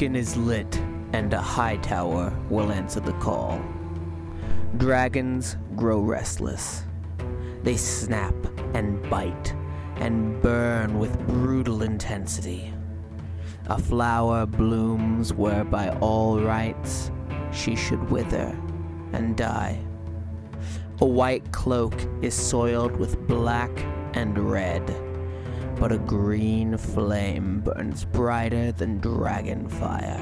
Beacon is lit, and a high tower will answer the call. Dragons grow restless. They snap and bite and burn with brutal intensity. A flower blooms where by all rights she should wither and die. A white cloak is soiled with black and red, but a green flame burns brighter than dragon fire.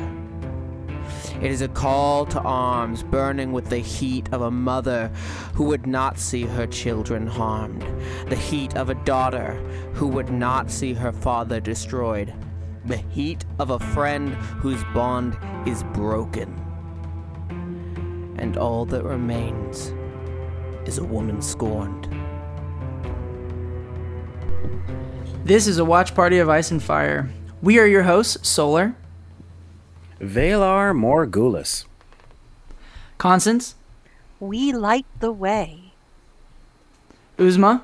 It is a call to arms burning with the heat of a mother who would not see her children harmed, the heat of a daughter who would not see her father destroyed, the heat of a friend whose bond is broken. And all that remains is a woman scorned. This is a watch party of Ice and Fire. We are your hosts, Solar, Valar Morgulis. Constance, We light the way. Uzma,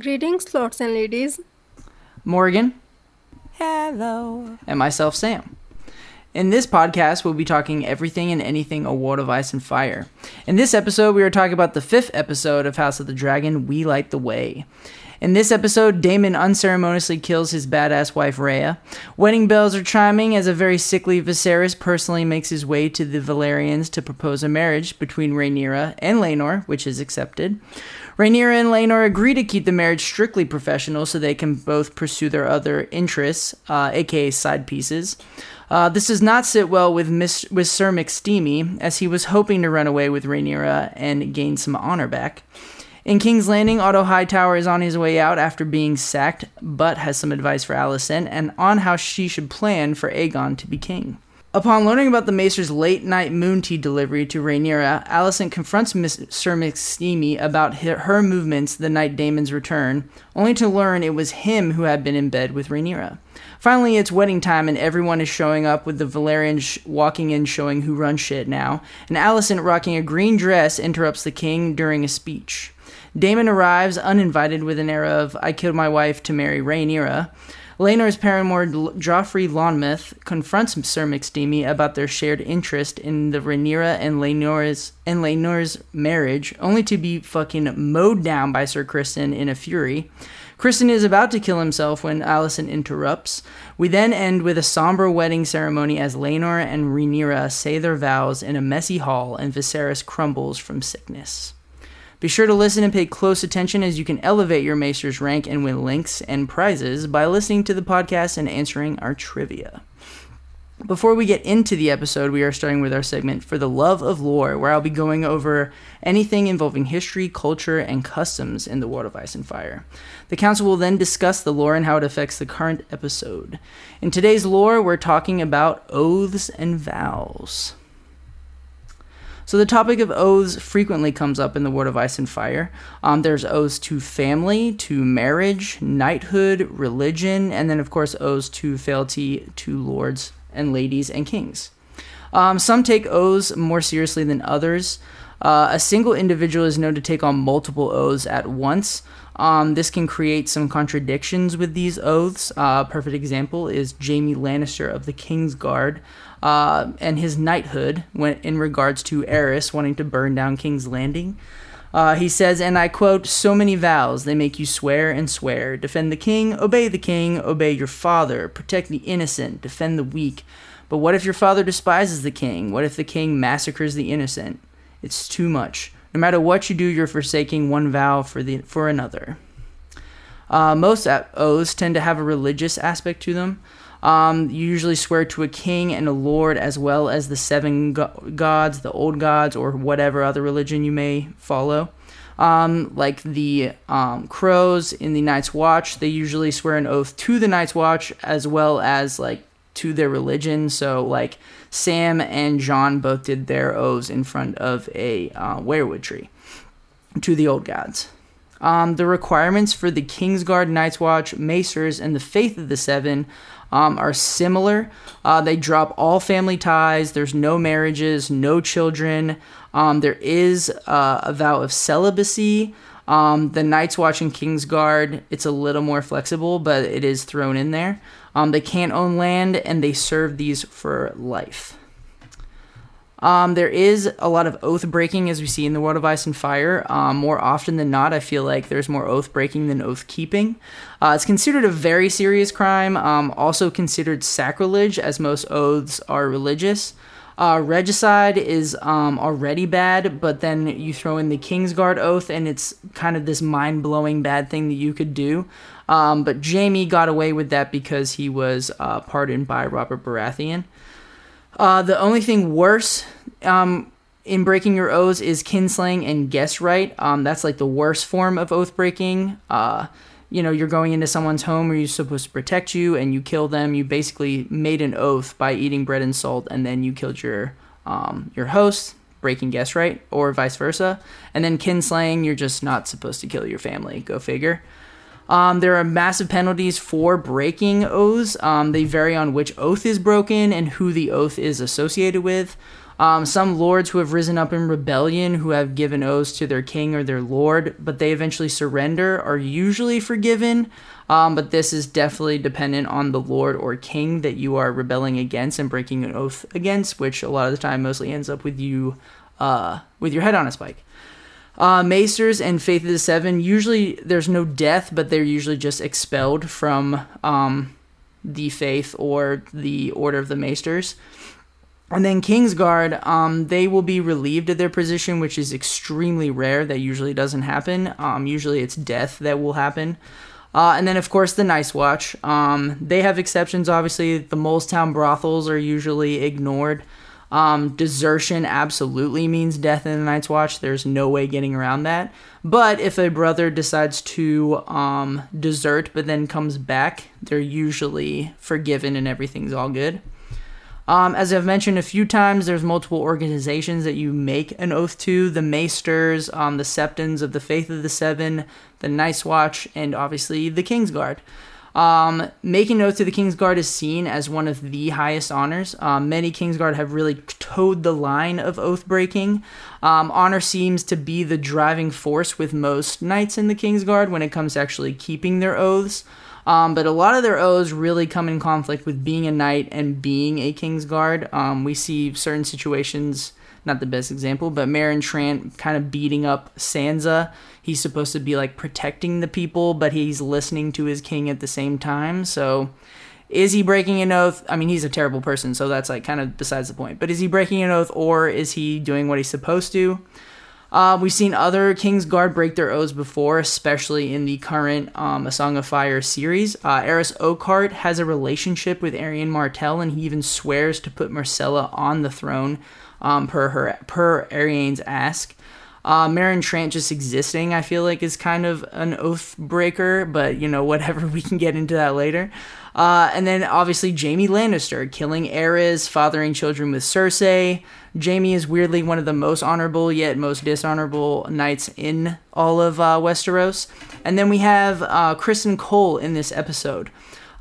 Greetings, lords and ladies. Morgan, Hello. and myself, Sam. In this podcast, we'll be talking everything and anything A World of Ice and Fire. In this episode, we are talking about the fifth episode of House of the Dragon, We Light the Way. In this episode, Daemon unceremoniously kills his badass wife Rhea. Wedding bells are chiming as a very sickly Viserys personally makes his way to the Velaryons to propose a marriage between Rhaenyra and Laenor, which is accepted. Rhaenyra and Laenor agree to keep the marriage strictly professional so they can both pursue their other interests, uh, aka side pieces. Uh, this does not sit well with, with Sir McSteamy, as he was hoping to run away with Rhaenyra and gain some honor back. In King's Landing, Otto Hightower is on his way out after being sacked, but has some advice for Alicent and on how she should plan for Aegon to be king. Upon learning about the Maester's late night moon tea delivery to Rhaenyra, Alicent confronts Sir McSteamy about her, movements the night Daemon's return, only to learn it was him who had been in bed with Rhaenyra. Finally, it's wedding time and everyone is showing up with the Velaryons sh- walking in showing who runs shit now, and Alicent rocking a green dress interrupts the king during a speech. Daemon arrives uninvited with an air of "I killed my wife to marry Rhaenyra." Laenor's paramour Joffrey Lonmouth confronts Sir McSteamy about their shared interest in the Rhaenyra and Laenor's and Laenor's marriage, only to be fucking mowed down by Sir Criston in a fury. Criston is about to kill himself when Alicent interrupts. We then end with a somber wedding ceremony as Laenor and Rhaenyra say their vows in a messy hall and Viserys crumbles from sickness. Be sure to listen and pay close attention as you can elevate your Maester's rank and win links and prizes by listening to the podcast and answering our trivia. Before we get into the episode, we are starting with our segment For the Love of Lore, where I'll be going over anything involving history, culture, and customs in the World of Ice and Fire. The Council will then discuss the lore and how it affects the current episode. In today's lore, we're talking about oaths and vows. So the topic of oaths frequently comes up in the World of Ice and Fire. Um, there's oaths to family, to marriage, knighthood, religion, and then of course oaths to fealty to lords and ladies and kings. Um, some take oaths more seriously than others. Uh, a single individual is known to take on multiple oaths at once. Um, this can create some contradictions with these oaths. Uh, perfect example is Jaime Lannister of the King's Guard uh, and his knighthood when, in regards to Aerys wanting to burn down King's Landing. Uh, he says, and I quote, So many vows, they make you swear and swear. Defend the king, obey the king, obey your father, protect the innocent, defend the weak. But what if your father despises the king? What if the king massacres the innocent? It's too much. No matter what you do, you're forsaking one vow for the for another. Uh, most oaths tend to have a religious aspect to them. Um, you usually swear to a king and a lord, as well as the seven go- gods, the old gods, or whatever other religion you may follow. Um, like the um, crows in the Night's Watch, they usually swear an oath to the Night's Watch as well as like to their religion. So like Sam and Jon both did their oaths in front of a uh, weirwood tree to the old gods. Um, the requirements for the Kingsguard, Night's Watch, Maesters, and the Faith of the Seven um, are similar. Uh, they drop all family ties. There's no marriages, no children. Um, there is uh, a vow of celibacy. Um, the Night's Watch and Kingsguard, it's a little more flexible, but it is thrown in there. Um, they can't own land, and they serve these for life. Um, there is a lot of oath breaking as we see in the world of ice and fire. Um, more often than not, I feel like there's more oath breaking than oath keeping. Uh, it's considered a very serious crime, um, also considered sacrilege, as most oaths are religious. Uh, regicide is um, already bad, but then you throw in the Kingsguard oath, and it's kind of this mind blowing bad thing that you could do. Um, but Jaime got away with that because he was uh, pardoned by Robert Baratheon. Uh, the only thing worse um, in breaking your oaths is kinslaying and guest right. Um, that's like the worst form of oath breaking. Uh, you know, you're going into someone's home where you're supposed to protect you and you kill them. You basically made an oath by eating bread and salt and then you killed your um, your host, breaking guest right, or vice versa. And then kinslaying, you're just not supposed to kill your family. Go figure. Um, there are massive penalties for breaking oaths. Um, they vary on which oath is broken and who the oath is associated with. Um, some lords who have risen up in rebellion, who have given oaths to their king or their lord, but they eventually surrender, are usually forgiven. Um, but this is definitely dependent on the lord or king that you are rebelling against and breaking an oath against, which a lot of the time mostly ends up with you uh, with your head on a spike. Uh, Maesters and Faith of the Seven, usually there's no death, but they're usually just expelled from um, the faith or the Order of the Maesters. And then Kingsguard, um, they will be relieved of their position, which is extremely rare. That usually doesn't happen. Um, usually it's death that will happen. Uh, and then, of course, the Night's Watch. Um, they have exceptions, obviously. The Mole's Town brothels are usually ignored. Um, desertion absolutely means death in the Night's Watch. There's no way getting around that. But if a brother decides to um, desert but then comes back, they're usually forgiven and everything's all good. Um, as I've mentioned a few times, there's multiple organizations that you make an oath to: the Maesters, um, the Septons of the Faith of the Seven, the Night's Watch, and obviously the Kingsguard. Um, making oath to the Kingsguard is seen as one of the highest honors. Um, many Kingsguard have really towed the line of oath breaking. Um, honor seems to be the driving force with most knights in the Kingsguard when it comes to actually keeping their oaths. Um, but a lot of their oaths really come in conflict with being a knight and being a Kingsguard. Um, we see certain situations, not the best example, but Meryn Trant kind of beating up Sansa he's supposed to be like protecting the people, but he's listening to his king at the same time. So is he breaking an oath? I mean, he's a terrible person, so that's like kind of besides the point. But is he breaking an oath or is he doing what he's supposed to? Uh, we've seen other King's Guard break their oaths before, especially in the current um, A Song of Fire series. Uh, Arys Oakheart has a relationship with Arianne Martell, and he even swears to put Myrcella on the throne um, per her per Arianne's ask. Uh, Meryn Trant just existing, I feel like, is kind of an oath breaker, but you know, whatever, we can get into that later. Uh, and then obviously Jaime Lannister killing Aerys, fathering children with Cersei. Jaime is weirdly one of the most honorable yet most dishonorable knights in all of uh, Westeros. And then we have uh, Criston Cole in this episode.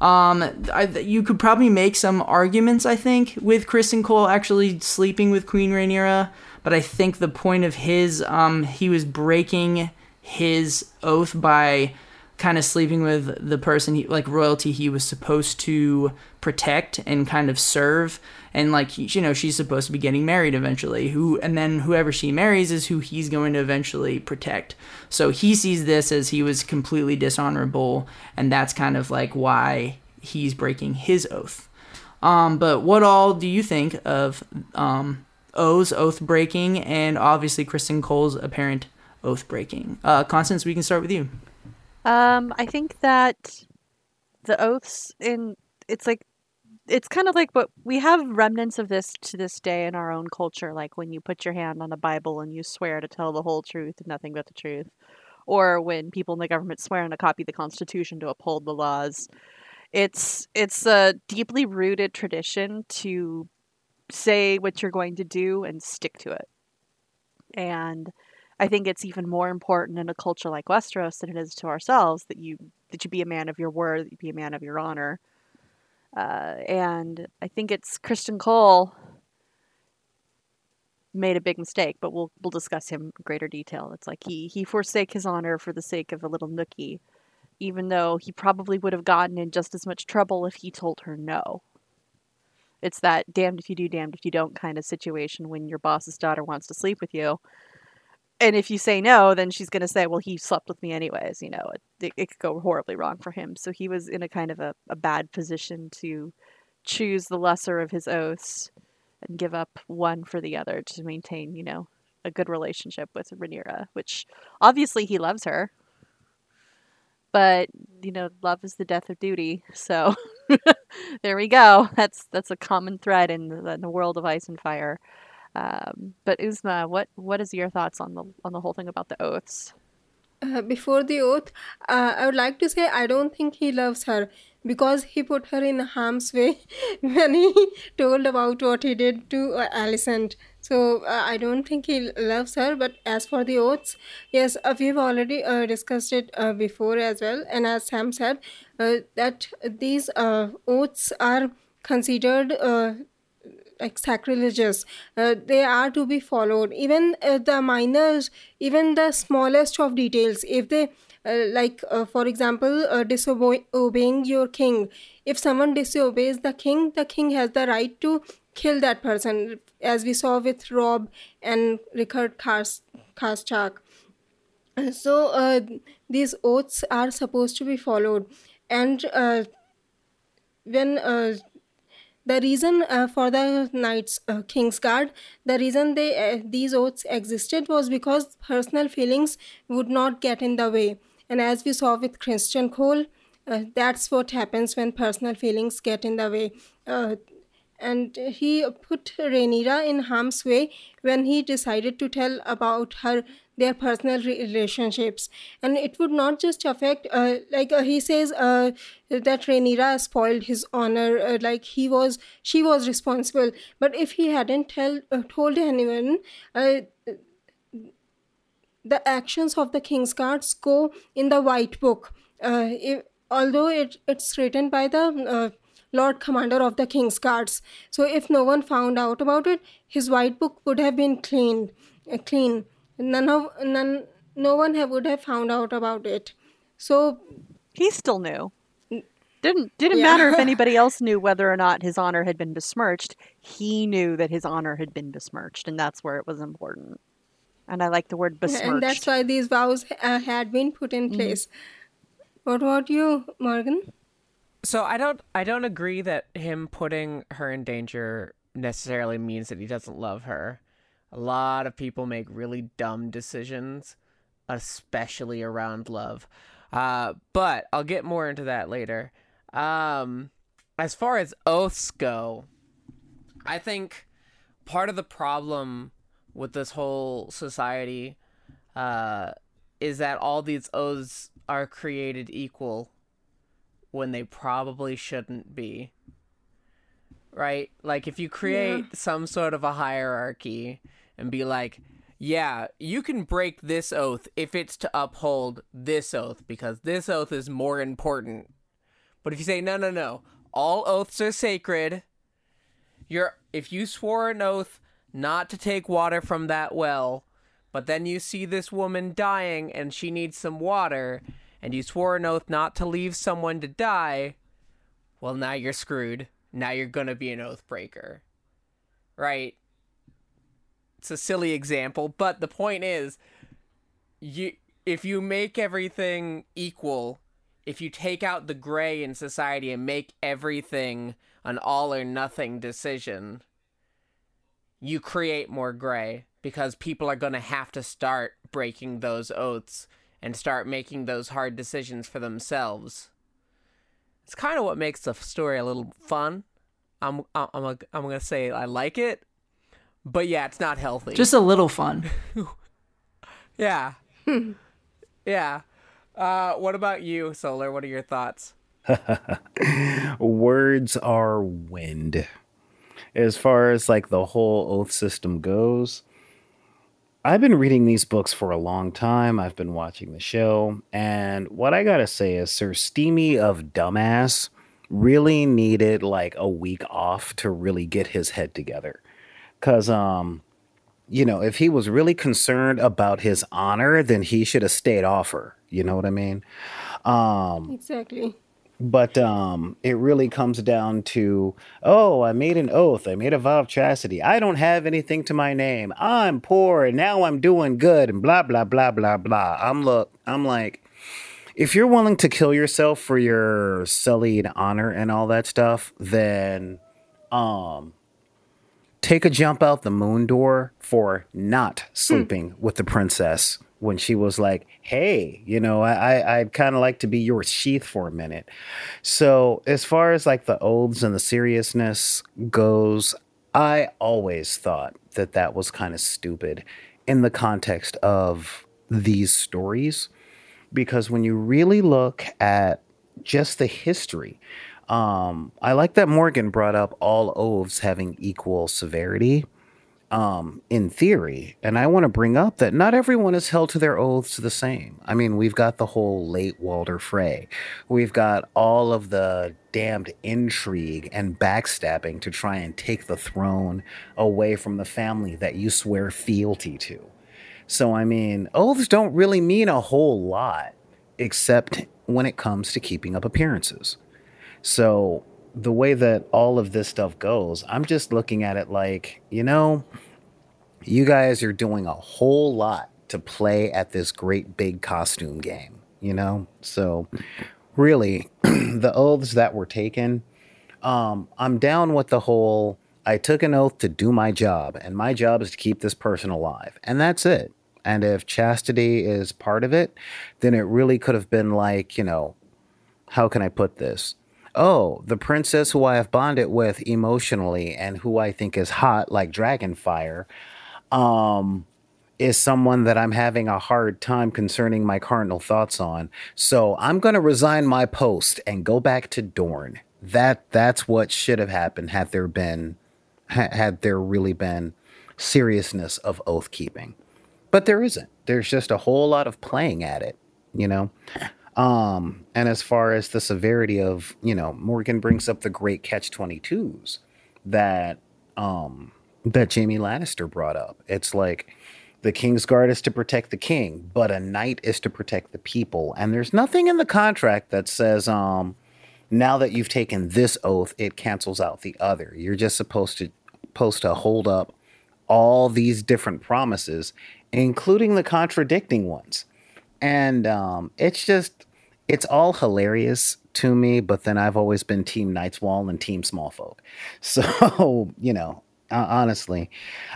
Um, I, you could probably make some arguments, I think, with Criston Cole actually sleeping with Queen Rhaenyra but I think the point of his, um, he was breaking his oath by kind of sleeping with the person he, like royalty he was supposed to protect and kind of serve. And like you know she's supposed to be getting married eventually. Who and then whoever she marries is who he's going to eventually protect. So he sees this as he was completely dishonorable and that's kind of like why he's breaking his oath. Um, but what all do you think of um, O's oath breaking, and obviously Criston Cole's apparent oath breaking. Uh, Constance, we can start with you. Um, I think that the oaths in it's like it's kind of like what we have remnants of this to this day in our own culture, like when you put your hand on a Bible and you swear to tell the whole truth and nothing but the truth, or when people in the government swear on a copy of the Constitution to uphold the laws. It's it's a deeply rooted tradition to say what you're going to do and stick to it. And I think it's even more important in a culture like Westeros than it is to ourselves that you that you be a man of your word, that you be a man of your honor. Uh, and I think it's Criston Cole made a big mistake, but we'll we'll discuss him in greater detail. It's like he he forsake his honor for the sake of a little nookie, even though he probably would have gotten in just as much trouble if he told her no. It's that damned if you do, damned if you don't kind of situation when your boss's daughter wants to sleep with you. And if you say no, then she's going to say, well, he slept with me anyways. You know, it, it could go horribly wrong for him. So he was in a kind of a, a bad position to choose the lesser of his oaths and give up one for the other to maintain, you know, a good relationship with Rhaenyra, which obviously he loves her. But, you know, love is the death of duty. So there we go. That's that's a common thread in the, in the world of ice and fire. Um, but Uzma, what what is your thoughts on the on the whole thing about the oaths? Uh, before the oath, uh, I would like to say I don't think he loves her because he put her in harm's way when he told about what he did to uh, Alicent. So uh, I don't think he loves her. But as for the oaths, yes, uh, we've already uh, discussed it uh, before as well. And as Sam said, uh, that these uh, oaths are considered uh, like sacrilegious uh, they are to be followed even uh, the minors even the smallest of details if they uh, like uh, for example uh, disobeying your king if someone disobeys the king the king has the right to kill that person as we saw with Robb and Rickard Karstark. so uh, these oaths are supposed to be followed. And uh, when uh, the reason uh, for the knights uh, king's guard the reason they uh, these oaths existed was because personal feelings would not get in the way. And as we saw with christian cole uh, that's what happens when personal feelings get in the way and he put Rhaenyra in harm's way when he decided to tell about her their personal relationships. And it would not just affect uh, like uh, he says uh, that Rhaenyra spoiled his honor uh, like he was she was responsible. But if he hadn't tell, uh, told anyone uh, the actions of the king's guards go in the white book. If, although it, it's written by the lord commander of the king's guards. So if no one found out about it his white book would have been cleaned clean. None of none no one have, would have found out about it. So he still knew. Didn't didn't yeah. matter if anybody else knew whether or not his honor had been besmirched. He knew that his honor had been besmirched and that's where it was important. And i like the word besmirched and that's why these vows uh, had been put in mm-hmm. place. Mm-hmm. what about you morgan so i don't i don't agree that him putting her in danger necessarily means that he doesn't love her a lot of people make really dumb decisions, especially around love. Uh, but I'll get more into that later. Um, as far as oaths go, I think part of the problem with this whole society uh, is that all these oaths are created equal when they probably shouldn't be. Right? Like, if you create yeah. some sort of a hierarchy and be like, yeah, you can break this oath if it's to uphold this oath because this oath is more important. But if you say no, no, no, all oaths are sacred. You're if you swore an oath not to take water from that well, but then you see this woman dying and she needs some water, and you swore an oath not to leave someone to die, well, now you're screwed. Now you're gonna be an oath breaker. Right? it's a silly example, but the point is you if you make everything equal, if you take out the gray in society and make everything an all or nothing decision, you create more gray because people are going to have to start breaking those oaths and start making those hard decisions for themselves. It's kind of what makes the story a little fun. I'm I'm I'm, I'm going to say I like it, but yeah, it's not healthy. Just a little fun. yeah. yeah. Uh, what about you, Solar? What are your thoughts? Words are wind. As far as like the whole oath system goes, I've been reading these books for a long time. I've been watching the show, and what I gotta say is Sir Steamy of Dumbass really needed like a week off to really get his head together because um you know, if he was really concerned about his honor, then he should have stayed off her. You know what I mean? Um, Exactly. But um, it really comes down to, oh, I made an oath. I made a vow of chastity. I don't have anything to my name. I'm poor and now I'm doing good and blah blah blah blah blah. I'm look. I'm like, if you're willing to kill yourself for your sullied honor and all that stuff, then um take a jump out the moon door for not sleeping with the princess when she was like, "Hey, you know, I, I'd kind of like to be your sheath for a minute." So as far as like the oaths and the seriousness goes, I always thought that that was kind of stupid in the context of these stories because when you really look at just the history, um, I like that Morgan brought up all oaths having equal severity um, in theory. And I want to bring up that not everyone is held to their oaths the same. I mean, we've got the whole late Walder Frey, we've got all of the damned intrigue and backstabbing to try and take the throne away from the family that you swear fealty to. So, I mean, oaths don't really mean a whole lot except when it comes to keeping up appearances. So, the way that all of this stuff goes, I'm just looking at it like, you know, you guys are doing a whole lot to play at this great big costume game, you know? So, really, the oaths that were taken, um, I'm down with the whole I took an oath to do my job, and my job is to keep this person alive. And that's it. And if chastity is part of it, then it really could have been like, you know, how can I put this? Oh, the princess who I have bonded with emotionally and who I think is hot like Dragonfire, um, is someone that I'm having a hard time concerning my cardinal thoughts on. So I'm going to resign my post and go back to Dorne. That that's what should have happened had there been ha- had there really been seriousness of oath keeping. But there isn't. There's just a whole lot of playing at it, you know. Um, and as far as the severity of, you know, Morgan brings up the great catch 22s that um that Jaime Lannister brought up. It's like the king's guard is to protect the king, but a knight is to protect the people. And there's nothing in the contract that says um now that you've taken this oath, it cancels out the other. You're just supposed to supposed to hold up all these different promises, including the contradicting ones. And um, it's just, it's all hilarious to me. But then I've always been Team Night's Wall and Team Smallfolk. So, you know, honestly,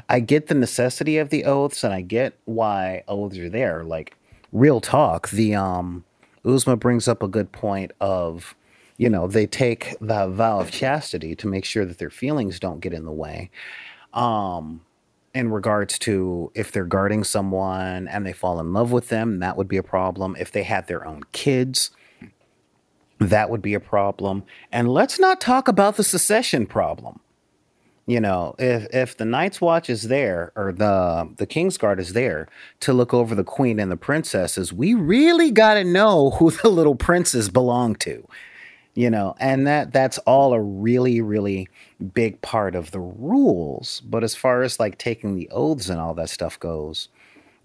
I get the necessity of the oaths and I get why oaths are there. Like, real talk, the um, Uzma brings up a good point of, you know, they take the vow of chastity to make sure that their feelings don't get in the way. Um, in regards to if they're guarding someone and they fall in love with them, that would be a problem. If they had their own kids, that would be a problem. And let's not talk about the secession problem. You know, if if the Night's Watch is there or the the King's Guard is there to look over the Queen and the princesses, we really got to know who the little princes belong to you know and that that's all a really really big part of the rules. But as far as like taking the oaths and all that stuff goes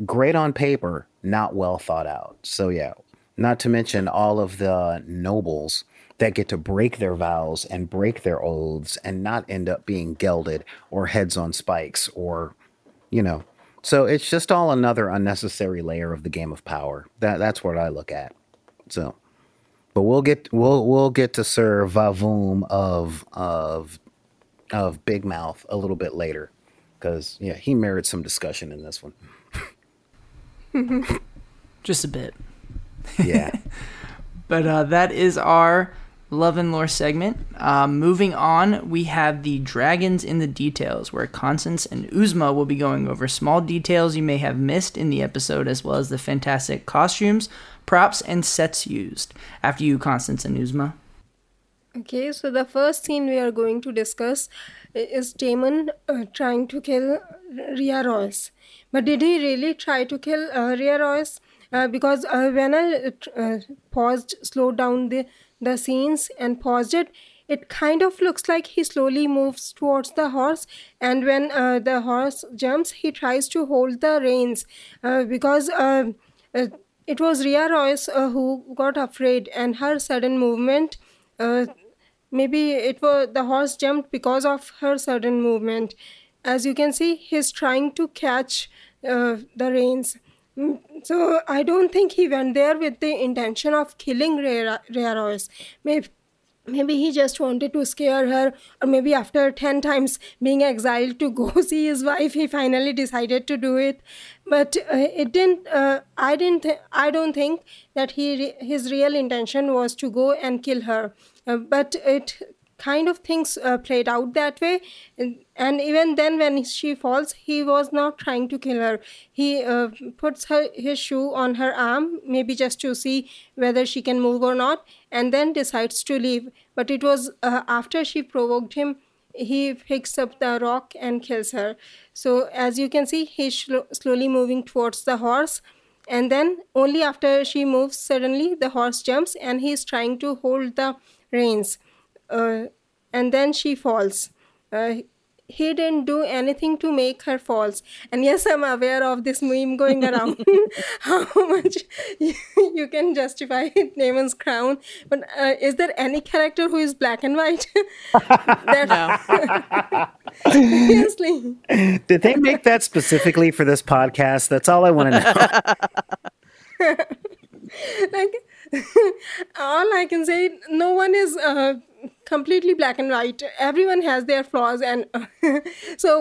great on paper not well thought out. So yeah not to mention all of the nobles that get to break their vows and break their oaths and not end up being gelded or heads on spikes or you know. So it's just all another unnecessary layer of the game of power. That that's what i look at. So but we'll get we'll we'll get to Sir Vavoom of of of Big Mouth a little bit later, because yeah, he merits some discussion in this one. Just a bit. Yeah, But uh, that is our love and lore segment. Um, moving on, we have the dragons in the details, where Constance and Uzma will be going over small details you may have missed in the episode, as well as the fantastic costumes, props, and sets used. After you, Constance and Uzma. Okay, so the first scene we are going to discuss is Daemon uh, trying to kill Rhea Royce. But did he really try to kill uh, Rhea Royce? Uh, because uh, when I uh, uh, paused, slowed down the, the scenes and paused it, it kind of looks like he slowly moves towards the horse and when uh, the horse jumps he tries to hold the reins because it was Rhea Royce who got afraid and her sudden movement uh, maybe it was the horse jumped because of her sudden movement. As you can see he's trying to catch uh, the reins. Mm, so i don't think he went there with the intention of killing Rhea, maybe maybe he just wanted to scare her or maybe after 10 times being exiled to go see his wife he finally decided to do it. But uh, it didn't uh, i didn't th- i don't think that he re- his real intention was to go and kill her. Uh, but it kind of things uh, played out that way. And, and even then when she falls he was not trying to kill her. He uh, puts her his shoe on her arm maybe just to see whether she can move or not and then decides to leave. But it was uh, after she provoked him he picks up the rock and kills her. So as you can see he's sl- slowly moving towards the horse. And then only after she moves suddenly the horse jumps and he's trying to hold the reins uh, and then she falls. Uh, he didn't do anything to make her falls. And yes, I'm aware of this meme going around. how much you, you can justify Daemon's crown, but uh, is there any character who is black and white? that, Seriously. Did they make that specifically for this podcast? That's all I want to know. like all I can say, no one is uh, completely black and white. Everyone has their flaws, and so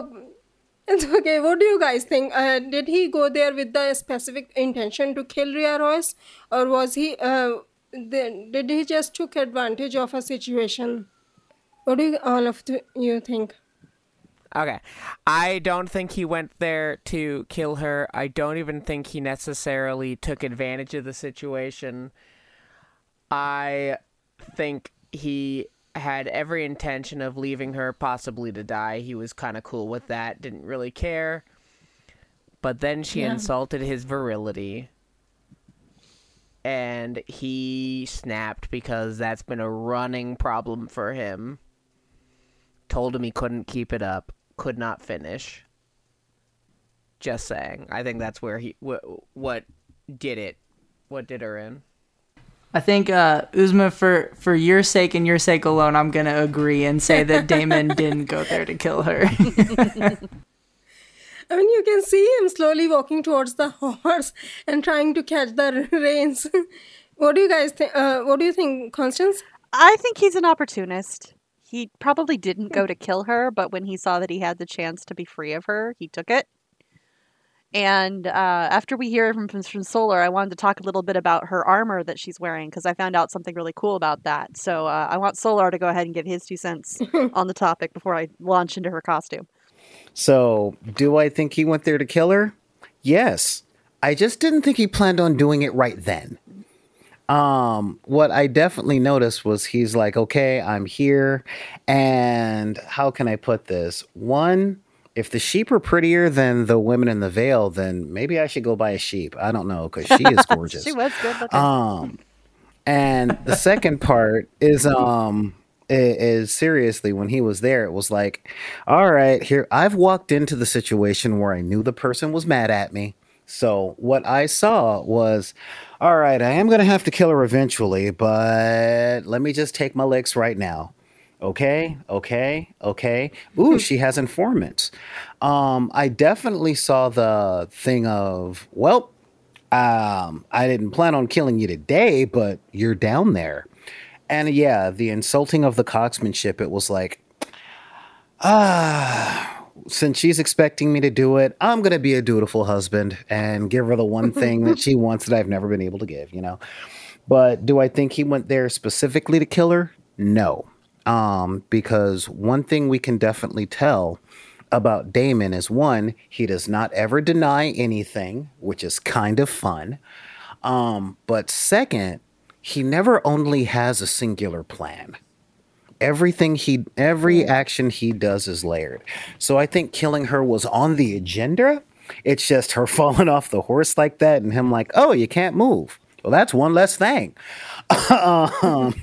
it's okay. What do you guys think? Uh, did he go there with the specific intention to kill Rhea Royce, or was he? Uh, the, did he just took advantage of a situation? What do you, all of the, you think? Okay. I don't think he went there to kill her. I don't even think he necessarily took advantage of the situation. I think he had every intention of leaving her possibly to die. He was kind of cool with that, didn't really care. But then she Yeah. insulted his virility. And he snapped because that's been a running problem for him. Told him he couldn't keep it up, could not finish. Just saying. I think that's where he wh- what did it. What did her in? I think uh, Uzma, for for your sake and your sake alone, I'm gonna agree and say that Daemon didn't go there to kill her. I mean, you can see him slowly walking towards the horse and trying to catch the reins. what do you guys think? Uh, what do you think, Constance? I think he's an opportunist. He probably didn't go to kill her, but when he saw that he had the chance to be free of her, he took it. And uh, after we hear from, from from Solar, I wanted to talk a little bit about her armor that she's wearing because I found out something really cool about that. So uh, I want Solar to go ahead and give his two cents on the topic before I launch into her costume. So, do I think he went there to kill her? Yes. I just didn't think he planned on doing it right then. Um, what I definitely noticed was he's like, okay, I'm here. And how can I put this? One, if the sheep are prettier than the women in the Vale, then maybe I should go buy a sheep. I don't know, because she is gorgeous. She was good looking. Um, and the second part is um is seriously when he was there, it was like, all right, here I've walked into the situation where I knew the person was mad at me. So what I saw was, all right, I am gonna have to kill her eventually, but let me just take my licks right now. Okay, okay, okay. Ooh, she has informants. Um, I definitely saw the thing of, well, um, I didn't plan on killing you today, but you're down there. And yeah, the insulting of the coxmanship, it was like, ah, since she's expecting me to do it, I'm going to be a dutiful husband and give her the one thing that she wants that I've never been able to give, you know? But do I think he went there specifically to kill her? No. Um, because one thing we can definitely tell about Daemon is one, he does not ever deny anything, which is kind of fun. Um, but second, he never only has a singular plan. Everything he every action he does is layered. So I think killing her was on the agenda. It's just her falling off the horse like that and him like, "Oh, you can't move." Well, that's one less thing. um,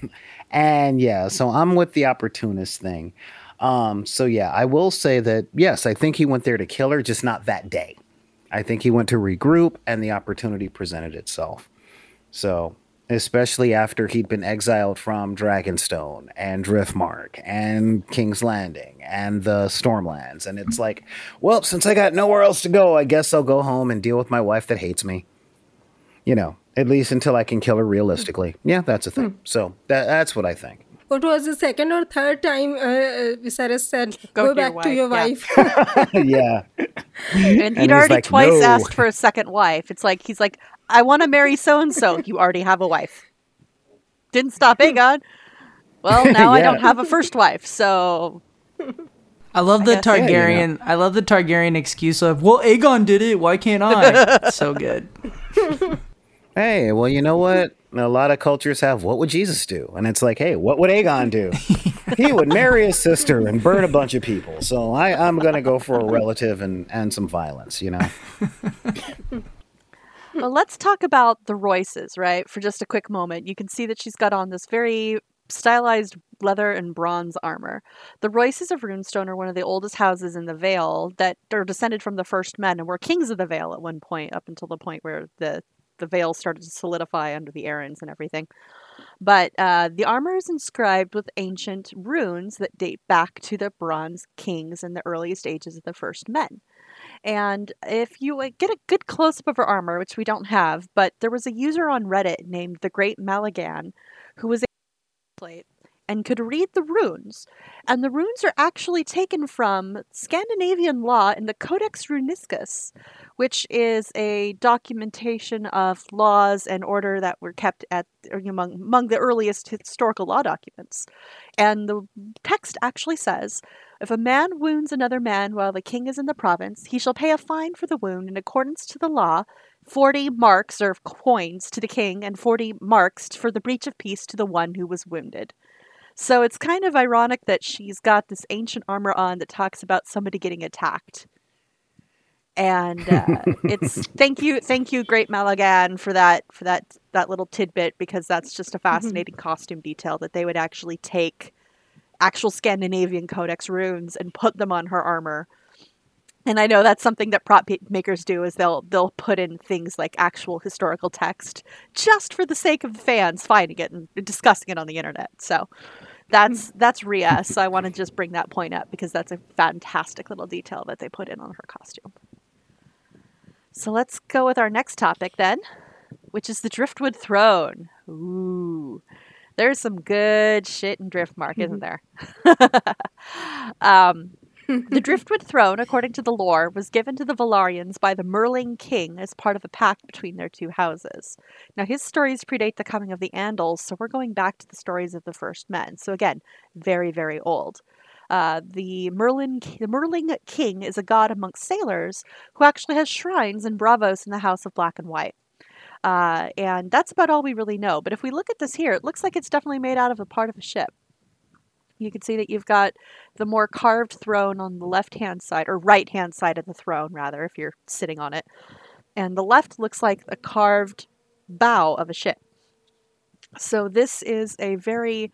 And yeah, so I'm with the opportunist thing. Um, so yeah, I will say that yes, I think he went there to kill her, just not that day. I think he went to regroup and the opportunity presented itself. So, especially after he'd been exiled from Dragonstone and Driftmark and King's Landing and the Stormlands. And it's like, well, since I got nowhere else to go, I guess I'll go home and deal with my wife that hates me. You know, at least until I can kill her realistically. Yeah, that's a thing. So that, that's what I think. What was the second or third time uh, uh, Viserys said, Go "Go, to your back to your wife," wife"? yeah. And he'd he's already like, twice "No." asked for a second wife. It's like he's like, I want to marry so and so. You already have a wife. Didn't stop Aegon. Well, now I don't have a first wife, so I love the guess- Yeah, you know. Targaryen. I love the Targaryen excuse of, "Well, Aegon did it. Why can't I?" so good. Hey, well, you know what? A lot of cultures have what would Jesus do? And it's like, hey, what would Aegon do? he would marry his sister and burn a bunch of people. So I, I'm going to go for a relative and, and some violence, you know? Well, let's talk about the Royces, right? For just a quick moment. You can see that she's got on this very stylized leather and bronze armor. The Royces of Runestone are one of the oldest houses in the Vale that are descended from the first men and were kings of the Vale at one point, up until the point where the the Vale started to solidify under the Arryns and everything. But uh, the armor is inscribed with ancient runes that date back to the Bronze Kings and the earliest ages of the first men. And if you get a good close up of her armor, which we don't have, but there was a user on Reddit named the Great Malagan who was a plate and could read the runes. And the runes are actually taken from Scandinavian law in the Codex Runicus, which is a documentation of laws and order that were kept at among, among the earliest historical law documents. And the text actually says if a man wounds another man while the king is in the province, he shall pay a fine for the wound in accordance to the law, 40 marks or coins to the king, and 40 marks for the breach of peace to the one who was wounded. So it's kind of ironic that she's got this ancient armor on that talks about somebody getting attacked. And uh, it's thank you, thank you, Great Malagan, for that for that that little tidbit because that's just a fascinating costume detail that they would actually take actual Scandinavian codex runes and put them on her armor. And I know that's something that prop makers do is they'll they'll put in things like actual historical text just for the sake of the fans finding it and discussing it on the internet. So that's that's Rhea. So I want to just bring that point up because that's a fantastic little detail that they put in on her costume. So let's go with our next topic then, which is the Driftwood Throne. Ooh. There's some good shit in Driftmark, isn't there? um, the Driftwood Throne, according to the lore, was given to the Velaryons by the Merling King as part of a pact between their two houses. Now, his stories predate the coming of the Andals, so we're going back to the stories of the first men. So, again, very, very old. Uh, the Merlin, the Merling King is a god amongst sailors who actually has shrines in Braavos in the House of Black and White. Uh, and that's about all we really know. But if we look at this here, it looks like it's definitely made out of a part of a ship. You can see that you've got the more carved throne on the left hand side, or right hand side of the throne, rather, if you're sitting on it. And the left looks like a carved bow of a ship. So this is a very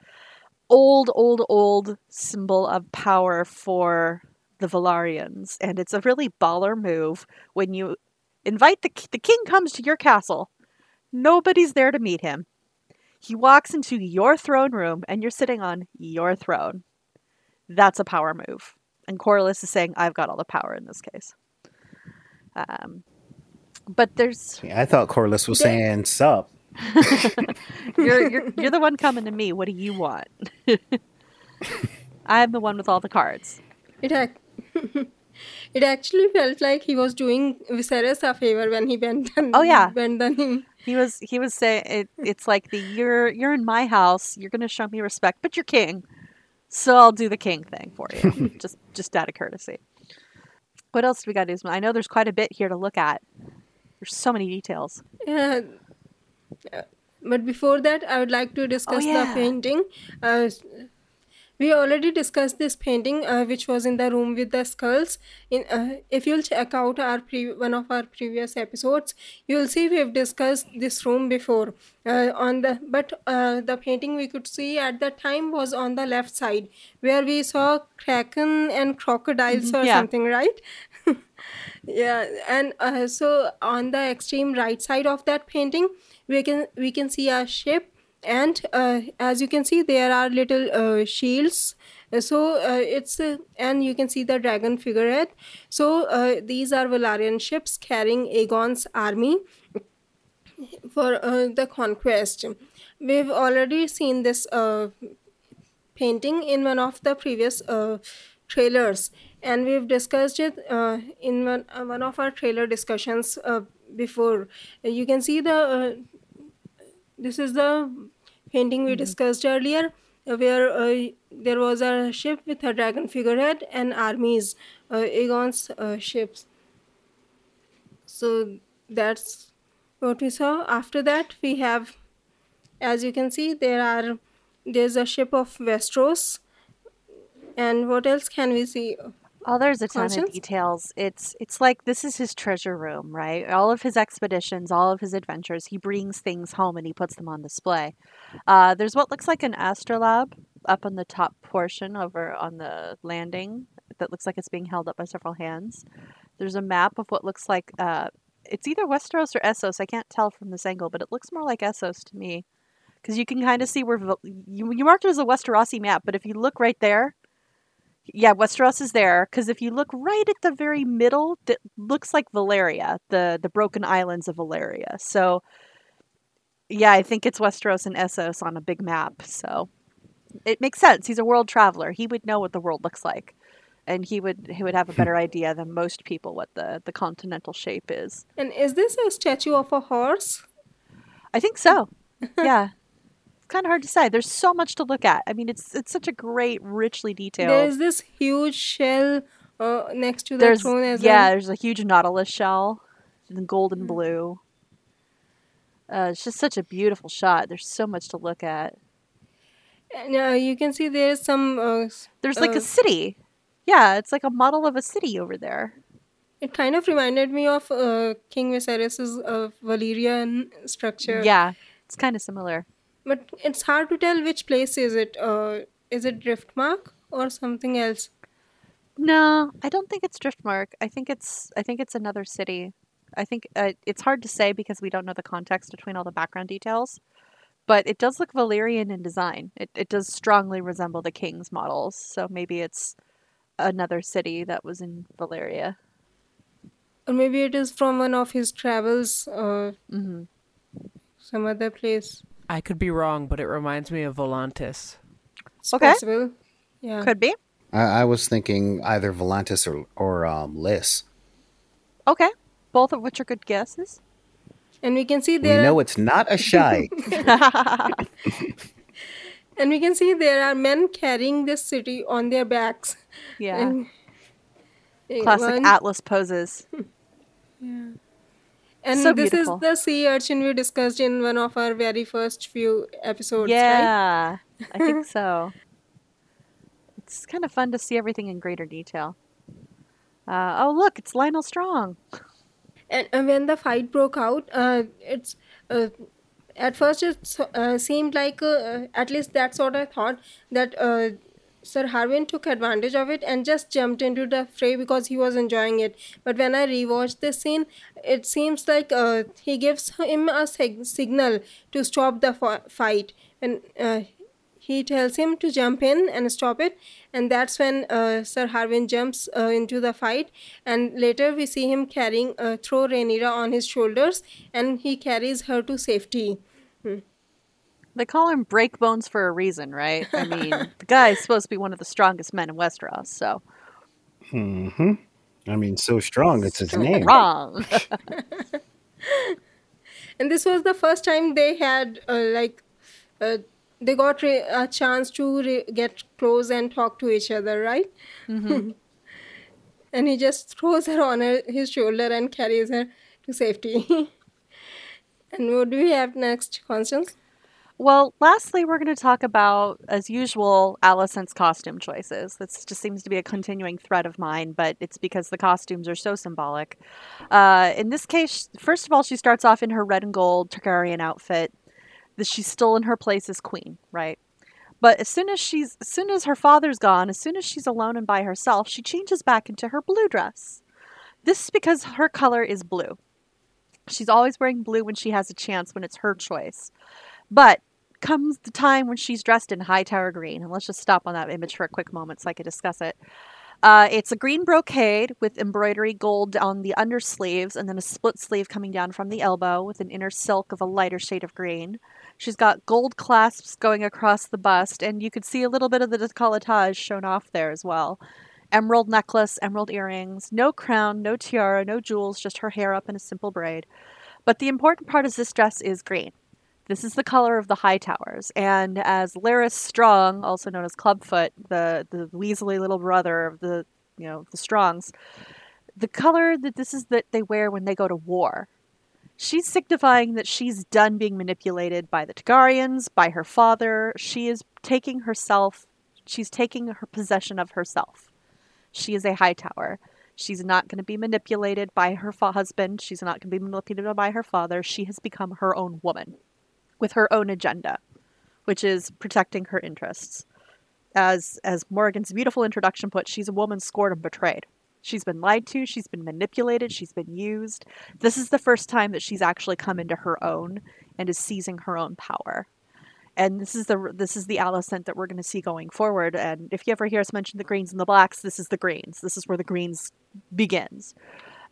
old, old, old symbol of power for the Velaryons. And it's a really baller move when you invite the, the king comes to your castle. Nobody's there to meet him. He walks into your throne room and you're sitting on your throne. That's a power move. And Corlys is saying, I've got all the power in this case. Um, but there's I thought Corlys was saying sup. you're you're you're the one coming to me. What do you want? I'm the one with all the cards. It ac- it actually felt like he was doing Viserys a favor when he went and Oh, yeah. went on him. He was he was saying it, it's like the you're you're in my house. You're gonna show me respect, but you're king, so I'll do the king thing for you, just just out of courtesy. What else do we got to do? I know there's quite a bit here to look at. There's so many details. Yeah. Uh, But before that, I would like to discuss yeah. the painting. Uh, we already discussed this painting, uh, which was in the room with the skulls. In uh, if you'll check out our pre- one of our previous episodes, you'll see we've discussed this room before. Uh, on the but uh, the painting we could see at the time was on the left side, where we saw kraken and crocodiles or Yeah. something, right? yeah and uh, so on the extreme right side of that painting we can we can see a ship and uh, as you can see there are little uh, shields. So uh, it's uh, and you can see the dragon figurehead. So uh, these are valarian ships carrying aegon's army for uh, the conquest. We've already seen this painting in one of the previous trailers. And we've discussed it in one, one of our trailer discussions before. You can see the this is the painting we discussed earlier uh, where uh, there was a ship with a dragon figurehead and armies uh, aegon's uh, ships. So that's what we saw. After that we have as you can see there are there's a ship of westeros. And what else can we see Oh, there's a ton of details. It's it's like this is his treasure room, right? All of his expeditions, all of his adventures, he brings things home and he puts them on display. Uh, there's what looks like an astrolabe up on the top portion over on the landing that looks like it's being held up by several hands. There's a map of what looks like uh, it's either Westeros or Essos. I can't tell from this angle, but it looks more like Essos to me because you can kind of see where you you marked it as a Westerosi map, but if you look right there, yeah, Westeros is there because if you look right at the very middle, that looks like Valyria, the the broken islands of Valyria. So, yeah, I think it's Westeros and Essos on a big map. So, it makes sense. He's a world traveler. He would know what the world looks like, and he would he would have a hmm. better idea than most people what the the continental shape is. and is this a statue of a horse I think so. yeah. It's kind of hard to say. There's so much to look at. I mean, it's it's such a great, richly detailed. there's this huge shell uh, next to the there's throne as yeah, well there's a huge nautilus shell, in gold and blue. Uh, it's just such a beautiful shot. There's so much to look at. and uh, you can see there's some uh, There's like Uh, a city. Yeah, it's like a model of a city over there. it kind of reminded me of uh, king viserys's uh, Valyrian structure Yeah, it's kind of similar. But it's hard to tell which place is it uh, is it driftmark or something else No, I don't think it's Driftmark. I think it's I think it's another city. I think uh, it's hard to say because we don't know the context between all the background details. But it does look Valyrian in design. It it does strongly resemble the king's models. So maybe it's another city that was in Valyria. or maybe it is from one of his travels uh, hmm some other place I could be wrong, but it reminds me of Volantis. Okay. possible yeah Could be. I, I was thinking either Volantis or or um, Lys. Okay. Both of which are good guesses. and we can see We there know it's not a shy. and we can see there are men carrying this city on their backs Yeah. and uh, Classic one- Atlas poses. and so this beautiful. is the sea urchin we discussed in one of our very first few episodes right yeah, I think so. It's kind of fun to see everything in greater detail. Uh, oh, look, it's Lyonel Strong. and uh, when the fight broke out uh, it's uh, at first it uh, seemed like uh, uh, at least that's what i thought that uh, sir harwin took advantage of it and just jumped into the fray because he was enjoying it. But when i rewatched this scene it seems like uh, he gives him a sig- signal to stop the fi- fight. And uh, he tells him to jump in and stop it. And that's when uh, sir harwin jumps uh, into the fight. And later we see him carrying uh, throw Rhaenyra on his shoulders and he carries her to safety They call him Breakbones for a reason, right? I mean, the guy's supposed to be one of the strongest men in Westeros, so hmm I mean, so strong. It's his name. wrong. and this was the first time they had uh, like uh, they got re- a chance to re- get close and talk to each other right and he just throws her on her, his shoulder and carries her to safety and what do we have next constance well, lastly, we're going to talk about, as usual, Alicent's costume choices. This just seems to be a continuing thread of mine, but it's because the costumes are so symbolic. Uh, in this case, first of all, she starts off in her red and gold Targaryen outfit. She's still in her place as queen, right? But as soon as she's, as soon as her father's gone, as soon as she's alone and by herself, she changes back into her blue dress. This is because her color is blue. She's always wearing blue when she has a chance, when it's her choice. But comes the time when she's dressed in Hightower green, and let's just stop on that image for a quick moment so I can discuss it. Uh, it's a green brocade with embroidery gold on the undersleeves and then a split sleeve coming down from the elbow with an inner silk of a lighter shade of green. She's got gold clasps going across the bust, and you could see a little bit of the decolletage shown off there as well. Emerald necklace, emerald earrings, no crown, no tiara, no jewels, just her hair up in a simple braid. But the important part is this dress is green. This is the color of the Hightowers, and as Larys Strong, also known as Clubfoot, the the weaselly little brother of the you know the Strongs, the color that this is that they wear when they go to war. She's signifying that she's done being manipulated by the Targaryens, by her father. She is taking herself, she's taking her possession of herself. She is a Hightower. She's not going to be manipulated by her fa- husband. She's not going to be manipulated by her father. She has become her own woman with her own agenda, which is protecting her interests. As as Morgan's beautiful introduction put, she's a woman scorned and betrayed. She's been lied to, she's been manipulated, she's been used. This is the first time that she's actually come into her own and is seizing her own power. And this is the this is the Alicent that we're going to see going forward. And if you ever hear us mention the greens and the blacks, this is the greens. This is where the greens begins.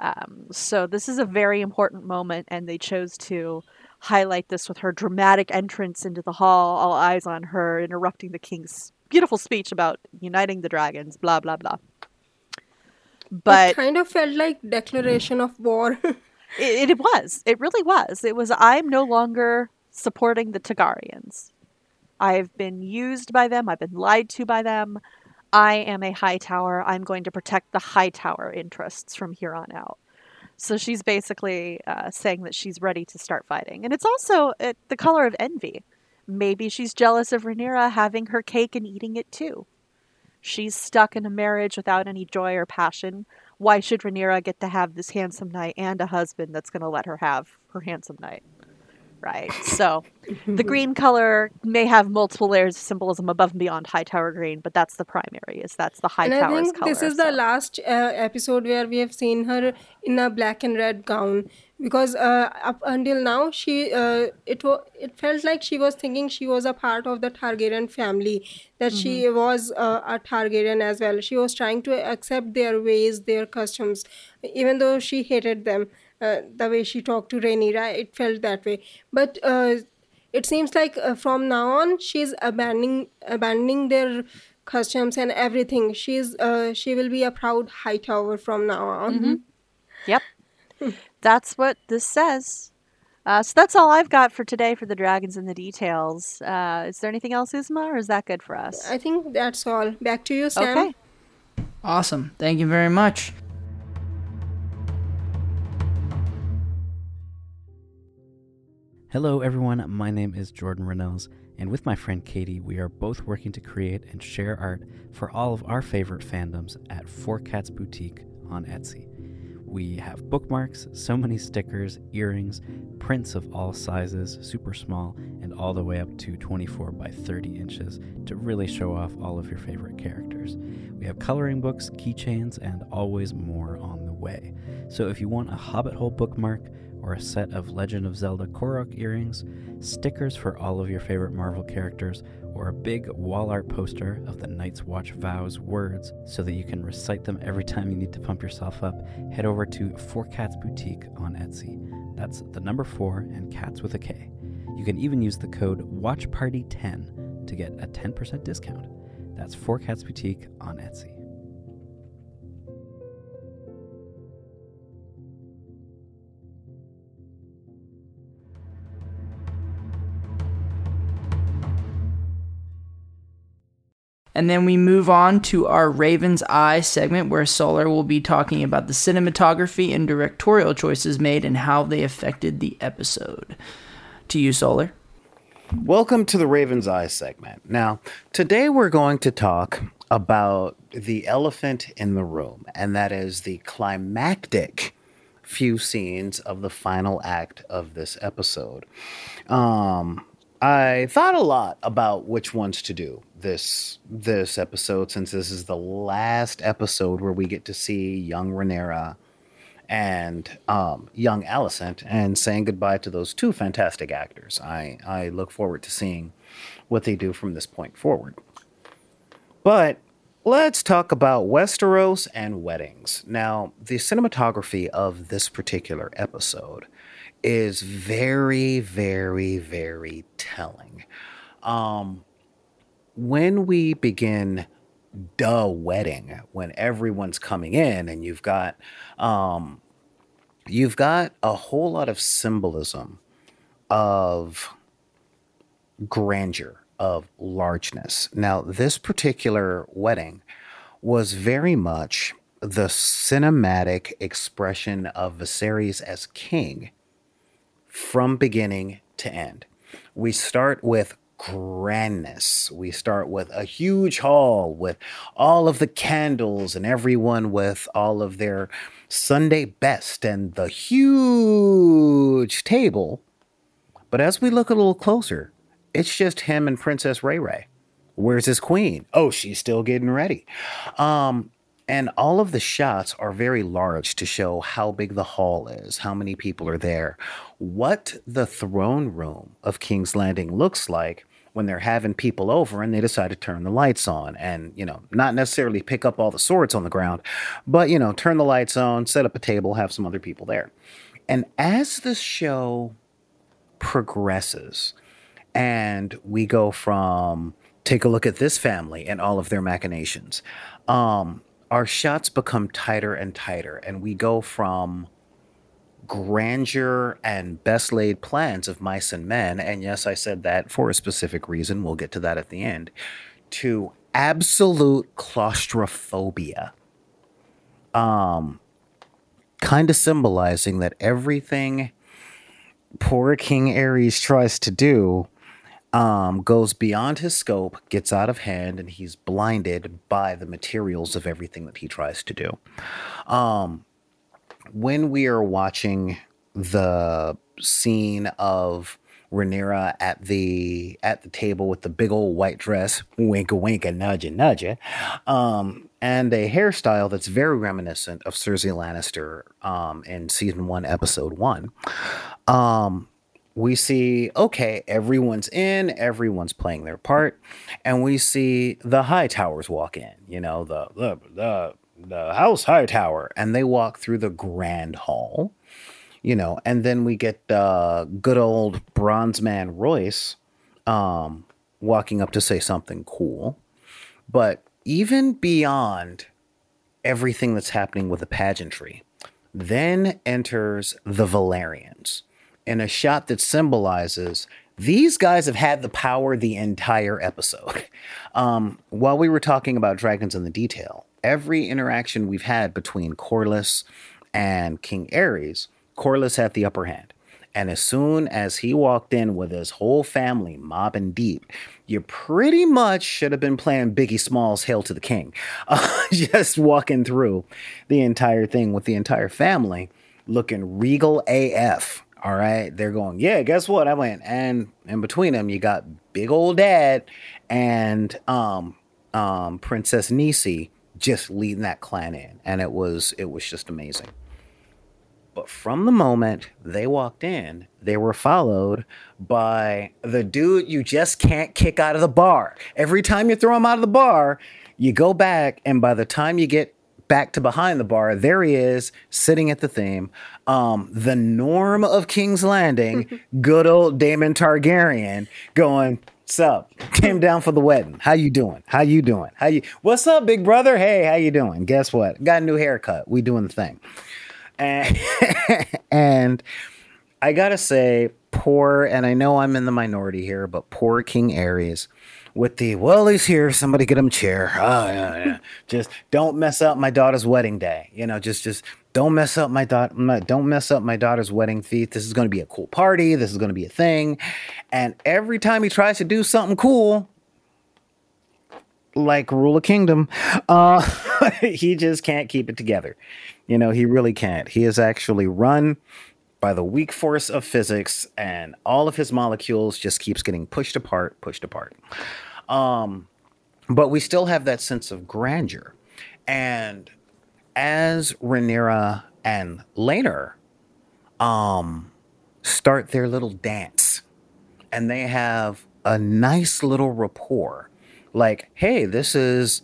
Um, so this is a very important moment, and they chose to highlight this with her dramatic entrance into the hall, all eyes on her, interrupting the king's beautiful speech about uniting the dragons, blah blah blah. But it kind of felt like declaration of war. it, it was. It really was. It was. I'm no longer supporting the Targaryens. I've been used by them. I've been lied to by them. I am a Hightower. I'm going to protect the Hightower interests from here on out. So she's basically uh, saying that she's ready to start fighting. And it's also uh, the color of envy. Maybe she's jealous of Rhaenyra having her cake and eating it too. She's stuck in a marriage without any joy or passion. Why should Rhaenyra get to have this handsome knight and a husband that's going to let her have her handsome knight? Right? So the green color may have multiple layers of symbolism above and beyond Hightower green, but that's the primary. Is that's the High and I Tower's think color. this is so. the last uh, episode where we have seen her in a black and red gown because uh, up until now she uh, it was it felt like she was thinking she was a part of the Targaryen family that she Mm-hmm. was uh, a Targaryen as well she was trying to accept their ways their customs even though she hated them the way she talked to Rhaenyra it felt that way but uh, it seems like uh, from now on she's abandoning abandoning their customs and everything she's uh, she will be a proud Hightower from now on Yep. That's what this says. Uh, so that's all I've got for today for the dragons and the details. Uh, is there anything else, Isma, or is that good for us? I think that's all. Back to you, Sam. Okay. Awesome. Thank you very much. Hello, everyone. My name is Jordan Rannells, and with my friend Katie, we are both working to create and share art for all of our favorite fandoms at Four Cats Boutique on Etsy. We have bookmarks, so many stickers, earrings, prints of all sizes, super small, and all the way up to 24 by 30 inches to really show off all of your favorite characters. We have coloring books, keychains, and always more on the way. So if you want a Hobbit Hole bookmark, or a set of Legend of Zelda Korok earrings, stickers for all of your favorite Marvel characters, or a big wall art poster of the Night's Watch vows words so that you can recite them every time you need to pump yourself up, head over to Four Cats Boutique on Etsy. That's the number four and cats with a K. You can even use the code WatchParty10 to get a 10% discount. That's Four Cats Boutique on Etsy. And then we move on to our Raven's Eye segment where Solar will be talking about the cinematography and directorial choices made and how they affected the episode. To you, Solar. Welcome to the Raven's Eye segment. Now, today we're going to talk about the elephant in the room, and that is the climactic few scenes of the final act of this episode. Um, I thought a lot about which ones to do this this episode since this is the last episode where we get to see young Rhaenyra and um, young Alicent and saying goodbye to those two fantastic actors. I, I look forward to seeing what they do from this point forward. But let's talk about Westeros and weddings. Now, the cinematography of this particular episode is very, very, very telling. Um, when we begin the wedding when everyone's coming in and you've got um you've got a whole lot of symbolism of grandeur of largeness. Now this particular wedding was very much the cinematic expression of Viserys as king from beginning to end. We start with grandness. We start with a huge hall with all of the candles and everyone with all of their Sunday best and the huge table. But as we look a little closer, it's just him and Princess Ray Ray. Where's his queen? Oh, she's still getting ready. Um, and all of the shots are very large to show how big the hall is, how many people are there, what the throne room of King's Landing looks like when they're having people over and they decide to turn the lights on and, you know, not necessarily pick up all the swords on the ground, but, you know, turn the lights on, set up a table, have some other people there. And as the show progresses and we go from take a look at this family and all of their machinations, um, our shots become tighter and tighter, and we go from grandeur and best laid plans of mice and men, and yes, I said that for a specific reason, we'll get to that at the end, to absolute claustrophobia. Um, kind of symbolizing that everything poor King Aerys tries to do um, goes beyond his scope, gets out of hand, and he's blinded by the materials of everything that he tries to do. Um, when we are watching the scene of Rhaenyra at the at the table with the big old white dress, wink a wink a nudge a nudge, um, and a hairstyle that's very reminiscent of Cersei Lannister um, in season one, episode one. Um, we see okay everyone's in everyone's playing their part and we see the Hightowers walk in you know the the the, the house Hightower and they walk through the grand hall you know and then we get uh, good old bronze man royce um, walking up to say something cool but even beyond everything that's happening with the pageantry then enters the Velaryons in a shot that symbolizes these guys have had the power the entire episode. Um, while we were talking about dragons in the detail, every interaction we've had between Corlys and King Aerys, Corlys had the upper hand. And as soon as he walked in with his whole family mobbing deep, you pretty much should have been playing Biggie Smalls' Hail to the King. Uh, just walking through the entire thing with the entire family looking regal AF. All right. They're going, yeah, guess what? I went. And in between them, you got big old dad and um um Princess Nisi just leading that clan in. And it was it was just amazing. But from the moment they walked in, they were followed by the dude you just can't kick out of the bar. Every time you throw him out of the bar, you go back, and by the time you get back to behind the bar, there he is sitting at the theme. Um, the norm of King's Landing, good old Daemon Targaryen, going, "Sup? Came down for the wedding. How you doing? How you doing? How you? What's up, big brother? Hey, how you doing? Guess what? Got a new haircut. We doing the thing." And, and I gotta say, poor, and I know I'm in the minority here, but poor King Aries with the well, he's here. Somebody get him a chair. Oh yeah, yeah. just don't mess up my daughter's wedding day. You know, just just don't mess up my daughter don't mess up my daughter's wedding feast. This is going to be a cool party. This is going to be a thing. And every time he tries to do something cool like rule a kingdom uh he just can't keep it together. You know he really can't. He is actually run by the weak force of physics and all of his molecules just keeps getting pushed apart pushed apart. Um but we still have that sense of grandeur. And as Rhaenyra and Laenor um start their little dance. And they have a nice little rapport. Like hey this is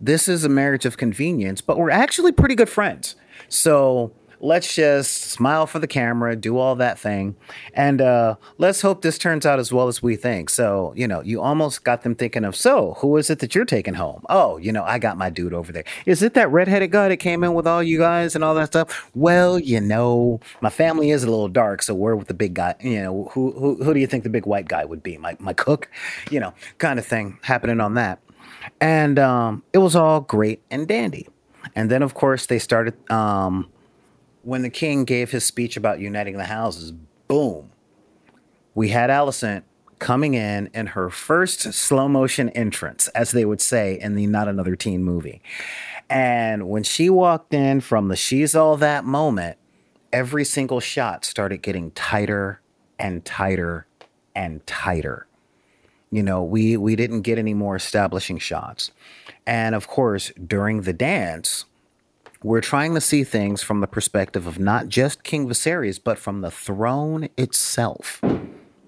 this is a marriage of convenience but we're actually pretty good friends. So let's just smile for the camera, do all that thing, and uh, let's hope this turns out as well as we think. So, you know, you almost got them thinking of, so who is it that you're taking home? Oh, you know, I got my dude over there. Is it that redheaded guy that came in with all you guys and all that stuff? Well, you know, my family is a little dark, so we're with the big guy. You know, who who, who do you think the big white guy would be? My my cook, you know, kind of thing happening on that. And um, it was all great and dandy. And then, of course, they started um, when the king gave his speech about uniting the houses, boom, we had Alicent coming in in her first slow motion entrance, as they would say in the Not Another Teen movie. And when she walked in from the She's All That moment, every single shot started getting tighter and tighter and tighter. You know, we we didn't get any more establishing shots. And of course, during the dance, we're trying to see things from the perspective of not just King Viserys, but from the throne itself.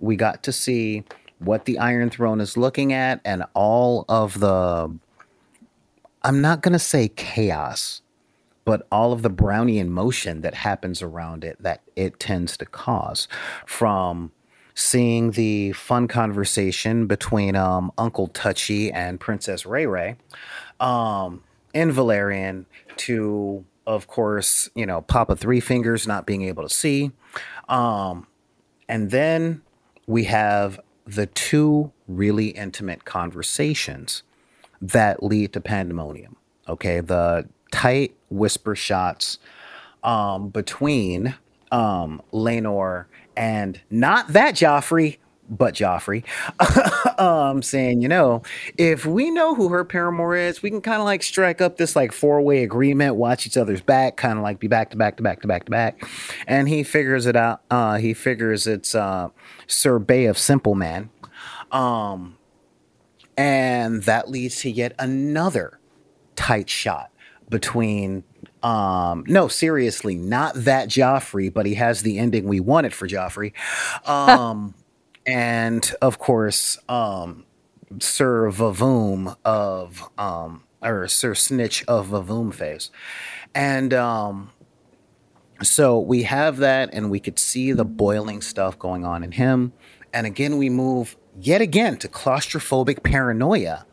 We got to see what the Iron Throne is looking at and all of the, I'm not going to say chaos, but all of the Brownian motion that happens around it that it tends to cause. From seeing the fun conversation between um, Uncle Touchy and Princess Ray Ray um, in Valyrian to, of course, you know, Papa Three Fingers not being able to see. Um, and then we have the two really intimate conversations that lead to pandemonium. Okay, the tight whisper shots um, between um, Laenor and not that Joffrey, but Joffrey, um, saying, you know, if we know who her paramour is, we can kind of like strike up this like four way agreement, watch each other's back, kind of like be back to back to back to back to back. And he figures it out. Uh, he figures it's uh, Sir Bay of Simple Man. Um, and that leads to yet another tight shot between um no seriously not that joffrey but he has the ending we wanted for joffrey um and of course, um, Sir Vavoom of um, or Sir Snitch of Vavoom face, and um, so we have that, and we could see the boiling stuff going on in him, and again we move yet again to claustrophobic paranoia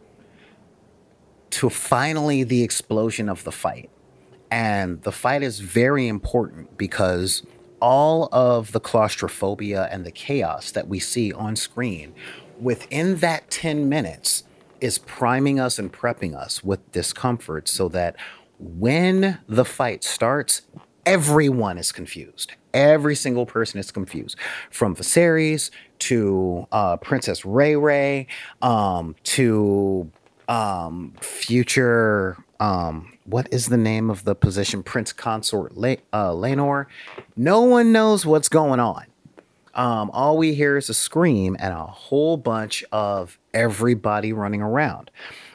to finally the explosion of the fight. And the fight is very important because all of the claustrophobia and the chaos that we see on screen within that 10 minutes is priming us and prepping us with discomfort so that when the fight starts, everyone is confused. Every single person is confused, from Viserys to uh, Princess Ray Ray um, to um, future um, what is the name of the position? Prince Consort Le- uh, Laenor. No one knows what's going on. Um, all we hear is a scream and a whole bunch of everybody running around.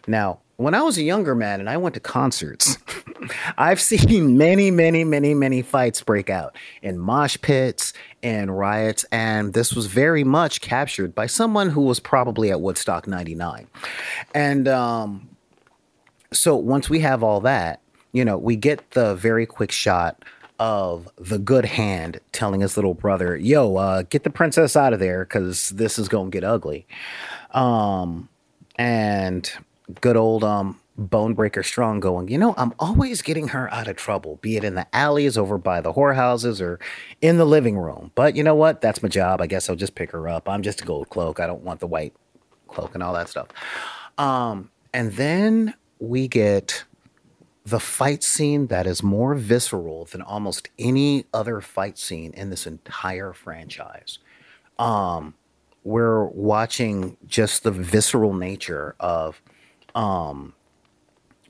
Now, when I was a younger man and I went to concerts, I've seen many, many, many, many fights break out in mosh pits and riots, and this was very much captured by someone who was probably at Woodstock 99. And um, so once we have all that, you know, we get the very quick shot of the good hand telling his little brother, "Yo, uh, get the princess out of there because this is gonna get ugly." Um, and good old um Bonebreaker Strong going, you know, I'm always getting her out of trouble, be it in the alleys over by the whorehouses or in the living room. But you know what? That's my job. I guess I'll just pick her up. I'm just a gold cloak. I don't want the white cloak and all that stuff. Um, and then we get the fight scene that is more visceral than almost any other fight scene in this entire franchise. Um, we're watching just the visceral nature of um,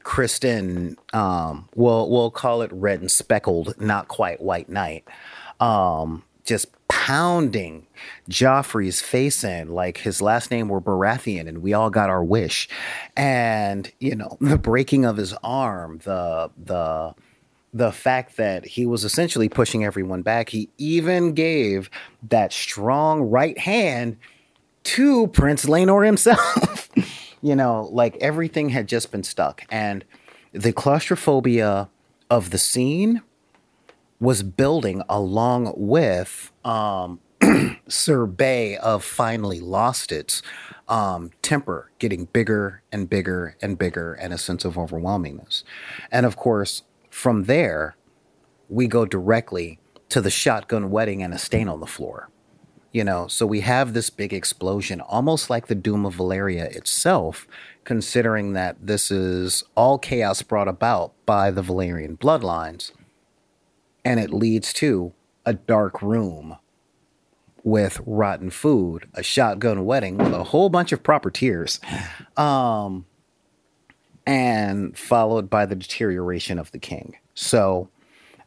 Criston. Um, we'll we'll call it red and speckled, not quite white knight. Um, just pounding Joffrey's face in like his last name were Baratheon and we all got our wish. And, you know, the breaking of his arm, the the the fact that he was essentially pushing everyone back. He even gave that strong right hand to Prince Laenor himself. you know, like everything had just been stuck. And the claustrophobia of the scene was building along with um, Sir Bay of finally lost its um, temper, getting bigger and bigger and bigger, and a sense of overwhelmingness. And of course, from there, we go directly to the shotgun wedding and a stain on the floor. You know, so we have this big explosion, almost like the Doom of Valyria itself, considering that this is all chaos brought about by the Valyrian bloodlines and it leads to a dark room with rotten food, a shotgun wedding with a whole bunch of proper tears, um, and followed by the deterioration of the king. So,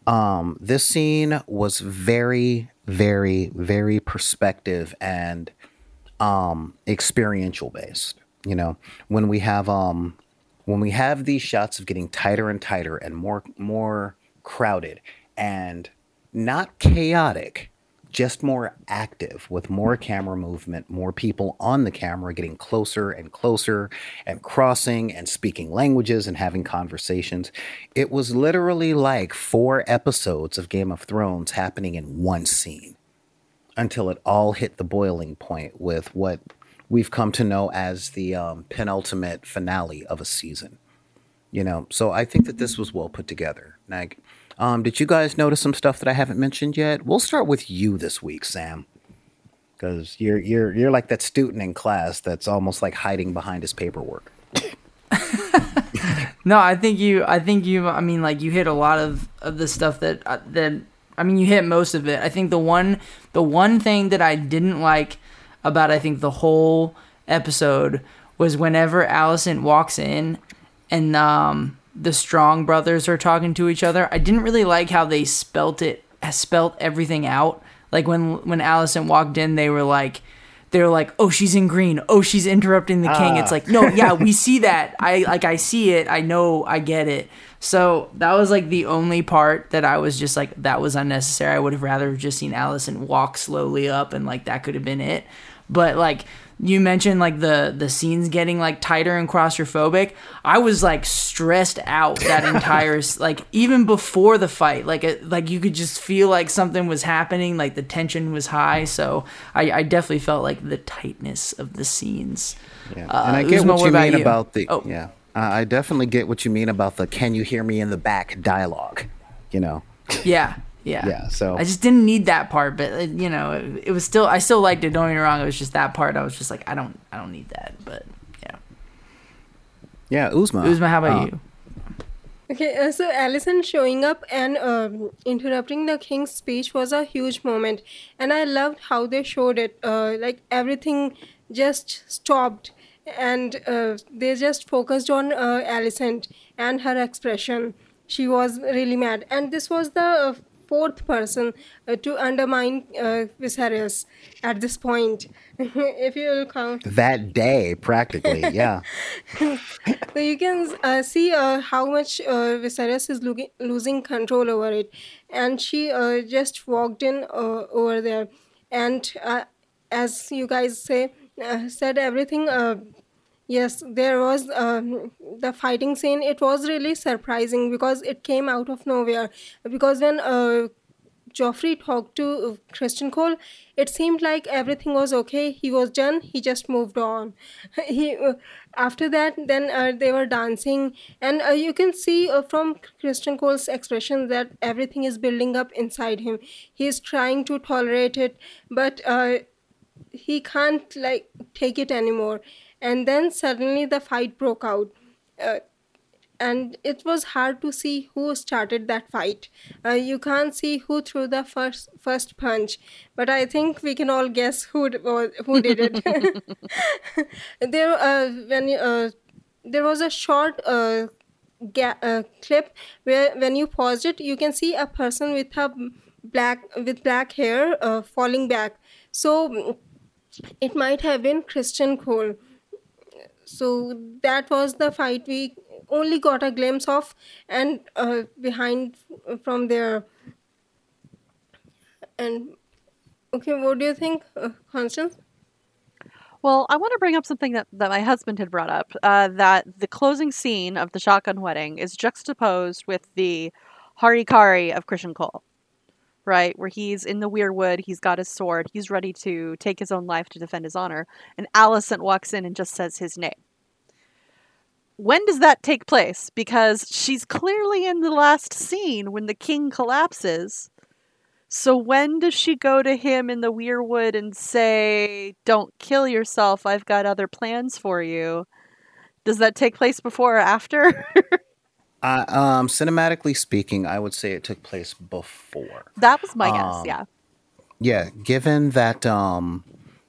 um, this scene was very, very, very perspective and um, experiential based. You know, when we have um, when we have these shots of getting tighter and tighter and more more crowded and not chaotic, just more active with more camera movement, more people on the camera getting closer and closer and crossing and speaking languages and having conversations. It was literally like four episodes of Game of Thrones happening in one scene until it all hit the boiling point with what we've come to know as the um, penultimate finale of a season. You know, so I think that this was well put together. Like, um, did you guys notice some stuff that I haven't mentioned yet? We'll start with you this week, Sam, because you're you're you're like that student in class that's almost like hiding behind his paperwork. no, I think you. I think you. I mean, like you hit a lot of of the stuff that uh, that. I mean, you hit most of it. I think the one the one thing that I didn't like about I think the whole episode was whenever Alicent walks in and um the Strong brothers are talking to each other. I didn't really like how they spelt it, spelt everything out. Like when when Alicent walked in, they were like, they were like, "Oh, she's in green. Oh, she's interrupting the king." It's ah. like, no, yeah, we see that. I like, I see it. I know. I get it. So that was like the only part that I was just like, that was unnecessary. I would have rather just seen Alicent walk slowly up, and like that could have been it. But like you mentioned like the the scenes getting like tighter and claustrophobic. I was like stressed out that entire like even before the fight. Like it, like you could just feel like something was happening like the tension was high. So i, I definitely felt like the tightness of the scenes. Yeah. Uh, and i get what you mean you? about the oh. yeah. Uh, i definitely get what you mean about the can you hear me in the back dialogue you know? Yeah yeah. Yeah. So I just didn't need that part, but uh, you know, it, it, was still I still liked it. Don't get me wrong. It was just that part. I was just like, I don't, I don't need that. But yeah. Yeah, Uzma. Uzma, how about uh, you? Okay, uh, so Alicent showing up and um, interrupting the king's speech was a huge moment, and I loved how they showed it. Uh, like everything just stopped, and uh, they just focused on uh, Alicent and her expression. She was really mad, and this was the uh, fourth person uh, to undermine uh, Viserys at this point. if you will count that day, practically, yeah. so you can uh, see uh, how much uh, Viserys is lo- losing control over it, and she uh, just walked in uh, over there, and uh, as you guys say, uh, said everything. Uh, yes there was um, the fighting scene it was really surprising because it came out of nowhere because when uh, Joffrey talked to Criston Cole, it seemed like everything was okay. He was done. He just moved on. he uh, after that, then uh, they were dancing, and uh, you can see uh, from Criston Cole's expression that everything is building up inside him. He is trying to tolerate it, but uh, he can't like take it anymore and then suddenly the fight broke out. Uh, and it was hard to see who started that fight. Uh, you can't see who threw the first first punch, but I think we can all guess who who did it. there, uh, when uh, there was a short uh, ga- uh, clip where when you paused it, you can see a person with a black with black hair uh, falling back. So it might have been Criston Cole so that was the fight. We only got a glimpse of and uh, behind from there. And okay what do you think uh, constance? Well, I want to bring up something that, that my husband had brought up uh, that the closing scene of the shotgun wedding is juxtaposed with the harikari of Criston Cole, right? Where he's in the weirwood, he's got his sword, he's ready to take his own life to defend his honor, and Alicent walks in and just says his name. When does that take place? Because she's clearly in the last scene when the king collapses. So when does she go to him in the weirwood and say, "Don't kill yourself. I've got other plans for you"? Does that take place before or after? Uh, um, cinematically speaking, I would say it took place before. that was my guess. Um, Yeah. Yeah, given that, um,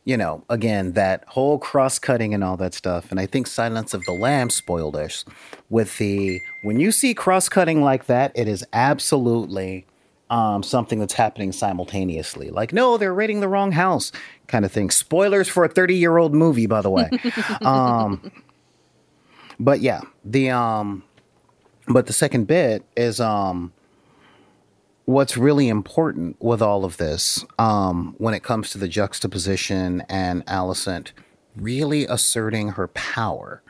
you know, again, that whole cross cutting and all that stuff, and I think Silence of the Lambs spoiled us with the when you see cross cutting like that, it is absolutely um, something that's happening simultaneously. Like, no, they're raiding the wrong house, kind of thing. Spoilers for a 30 year old movie, by the way. um, but yeah, the um, but the second bit is um, what's really important with all of this um, when it comes to the juxtaposition and Alicent really asserting her power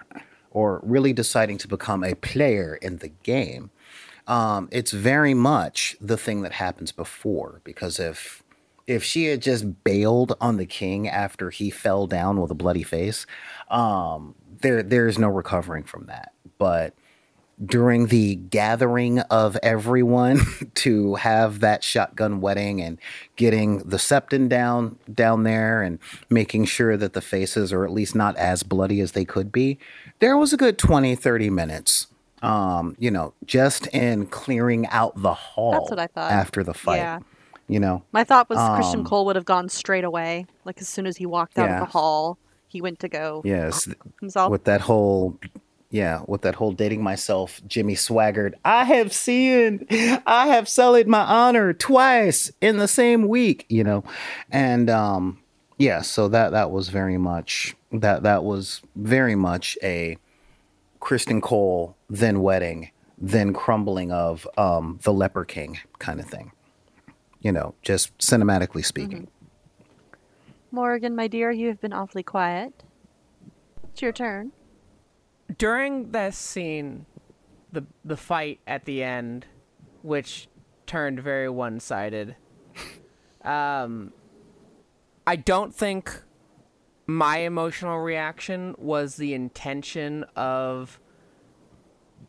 or really deciding to become a player in the game. Um, it's very much the thing that happens before because if if she had just bailed on the king after he fell down with a bloody face, um, there there's no recovering from that. But during the gathering of everyone to have that shotgun wedding and getting the septon down down there and making sure that the faces are at least not as bloody as they could be there was a good 20 30 minutes um you know just in clearing out the hall That's what I thought. after the fight Yeah. you know My thought was Criston Um, Cole would have gone straight away. Like as soon as he walked out Yeah. of the hall, he went to go yes himself. with that whole yeah with that whole dating myself jimmy Swaggart i have seen i have sullied my honor twice in the same week you know and um yeah so that that was very much that that was very much a Criston cole then wedding then crumbling of um the leper king kind of thing you know just cinematically speaking Morgan, my dear, you have been awfully quiet. It's your turn. During this scene, the the fight at the end, which turned very one sided. Um, I don't think my emotional reaction was the intention of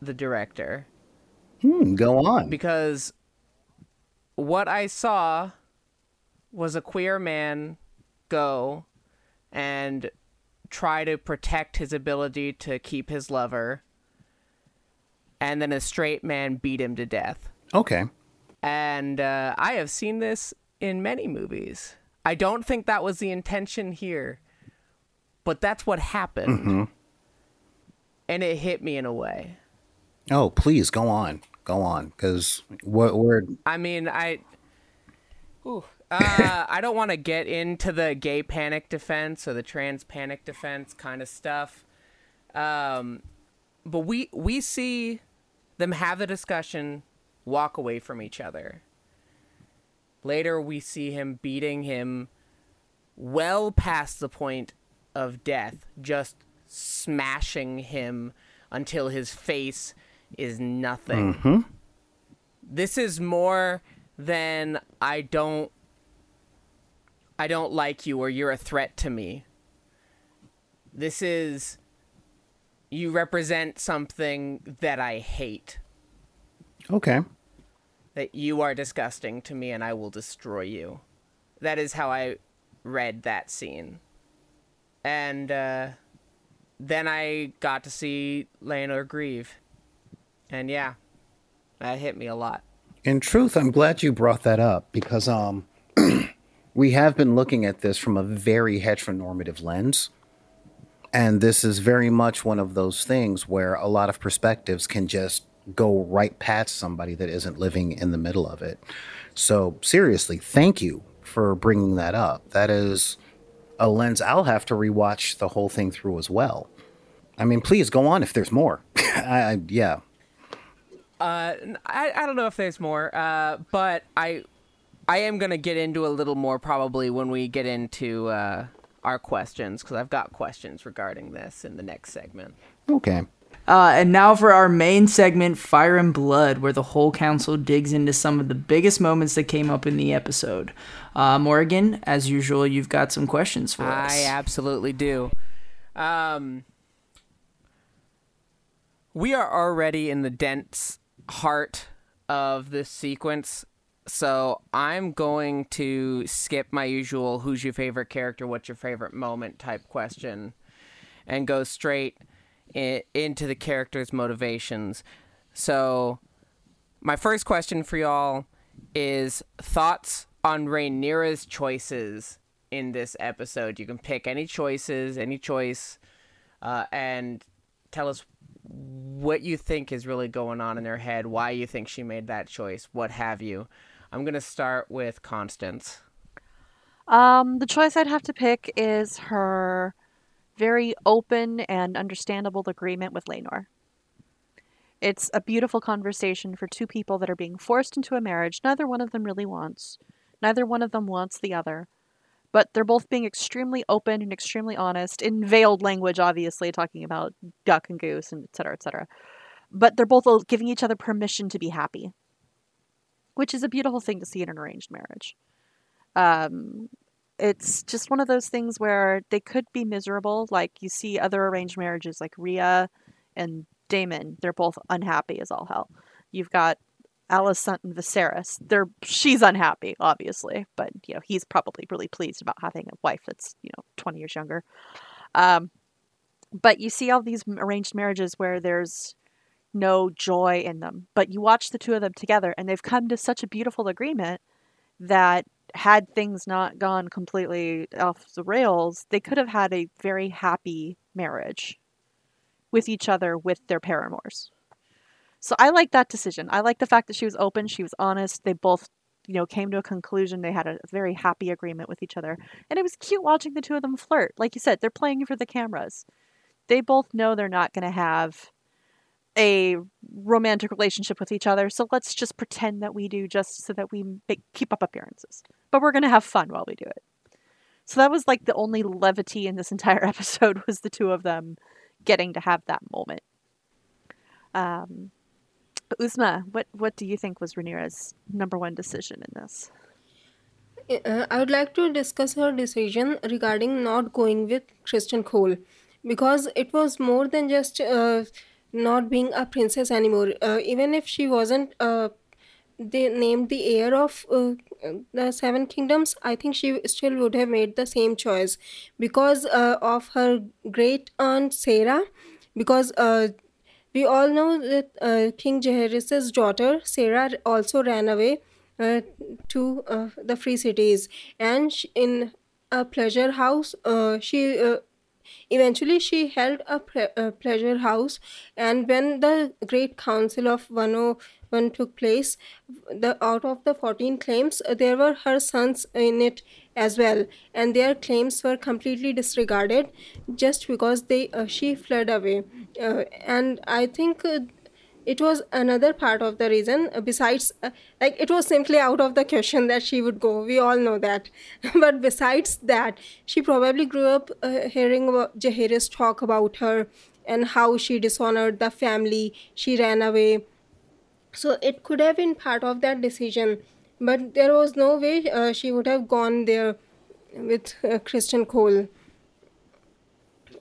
the director Hmm, go on because what I saw was a queer man go and try to protect his ability to keep his lover, and then a straight man beat him to death. okay And uh, I have seen this in many movies. I don't think that was the intention here, but that's what happened. And it hit me in a way. oh please go on go on because what we're I mean, I. Ooh, uh, I don't want to get into the gay panic defense or the trans panic defense kind of stuff. Um, but we we see them have the discussion, walk away from each other. Later, we see him beating him well past the point of death, just smashing him until his face is nothing this is more than I don't I don't like you or you're a threat to me. This is you represent something that I hate. okay That you are disgusting to me and I will destroy you. That is how I read that scene. And uh then I got to see Laenor grieve. And yeah, that hit me a lot. In truth, I'm glad you brought that up because um, we have been looking at this from a very heteronormative lens. And this is very much one of those things where a lot of perspectives can just go right past somebody that isn't living in the middle of it. So, seriously, thank you for bringing that up. That is a lens I'll have to rewatch the whole thing through as well. I mean, please go on if there's more. I, I, yeah. Uh, I, I don't know if there's more, uh, but I I am gonna get into a little more probably when we get into uh, our questions because I've got questions regarding this in the next segment. Okay. Uh, and now for our main segment, Fire and Blood, where the whole council digs into some of the biggest moments that came up in the episode. Uh, Morgan, as usual, you've got some questions for us. I absolutely do. Um, we are already in the dense heart of this sequence, so I'm going to skip my usual "Who's your favorite character? What's your favorite moment?" type question, and go straight i- into the character's motivations. So, my first question for y'all is thoughts on Rhaenyra's choices in this episode. You can pick any choices, any choice, uh, and tell us what you think is really going on in her head, why you think she made that choice, what have you. I'm going to start with Constance. Um, the choice I'd have to pick is her very open and understandable agreement with Laenor. It's a beautiful conversation for two people that are being forced into a marriage neither one of them really wants. Neither one of them wants the other. But they're both being extremely open and extremely honest, in veiled language, obviously, talking about duck and goose and et cetera, et cetera. But they're both giving each other permission to be happy, which is a beautiful thing to see in an arranged marriage. Um, it's just one of those things where they could be miserable. Like you see other arranged marriages, like Rhea and Daemon. They're both unhappy as all hell. You've got Alicent and Viserys. They're she's unhappy, obviously, but you know he's probably really pleased about having a wife that's you know twenty years younger. Um, but you see all these arranged marriages where there's no joy in them, but you watch the two of them together, and they've come to such a beautiful agreement that had things not gone completely off the rails, they could have had a very happy marriage with each other with their paramours. So I like that decision. I like the fact that she was open, she was honest. They both, you know, came to a conclusion. They had a very happy agreement with each other. And it was cute watching the two of them flirt. Like you said, they're playing for the cameras. They both know they're not going to have a romantic relationship with each other. So let's just pretend that we do just so that we make, keep up appearances. But we're going to have fun while we do it. So that was like the only levity in this entire episode was the two of them getting to have that moment. Um, Uzma, what what do you think was Rhaenyra's number one decision in this? Uh, I would like to discuss her decision regarding not going with Criston Cole because it was more than just uh, not being a princess anymore. Uh, even if she wasn't uh, they named the heir of uh, the seven kingdoms, I think she still would have made the same choice because uh, of her great aunt Saera. Because uh, we all know that uh, King Jaehaerys' daughter Saera also ran away uh, to uh, the free cities, and sh- in a pleasure house, uh, she uh, eventually she held a, pre- a pleasure house. And when the Great Council of 101 took place, the out of the 14 claims, uh, there were her sons in it as well, and their claims were completely disregarded just because they uh, she fled away. Uh, and I think. Uh, it was another part of the reason uh, besides uh, like it was simply out of the question that she would go. We all know that. But besides that she probably grew up uh, hearing Jaehaerys talk about her and how she dishonored the family. She ran away. So it could have been part of that decision but there was no way uh, she would have gone there with uh, Criston Cole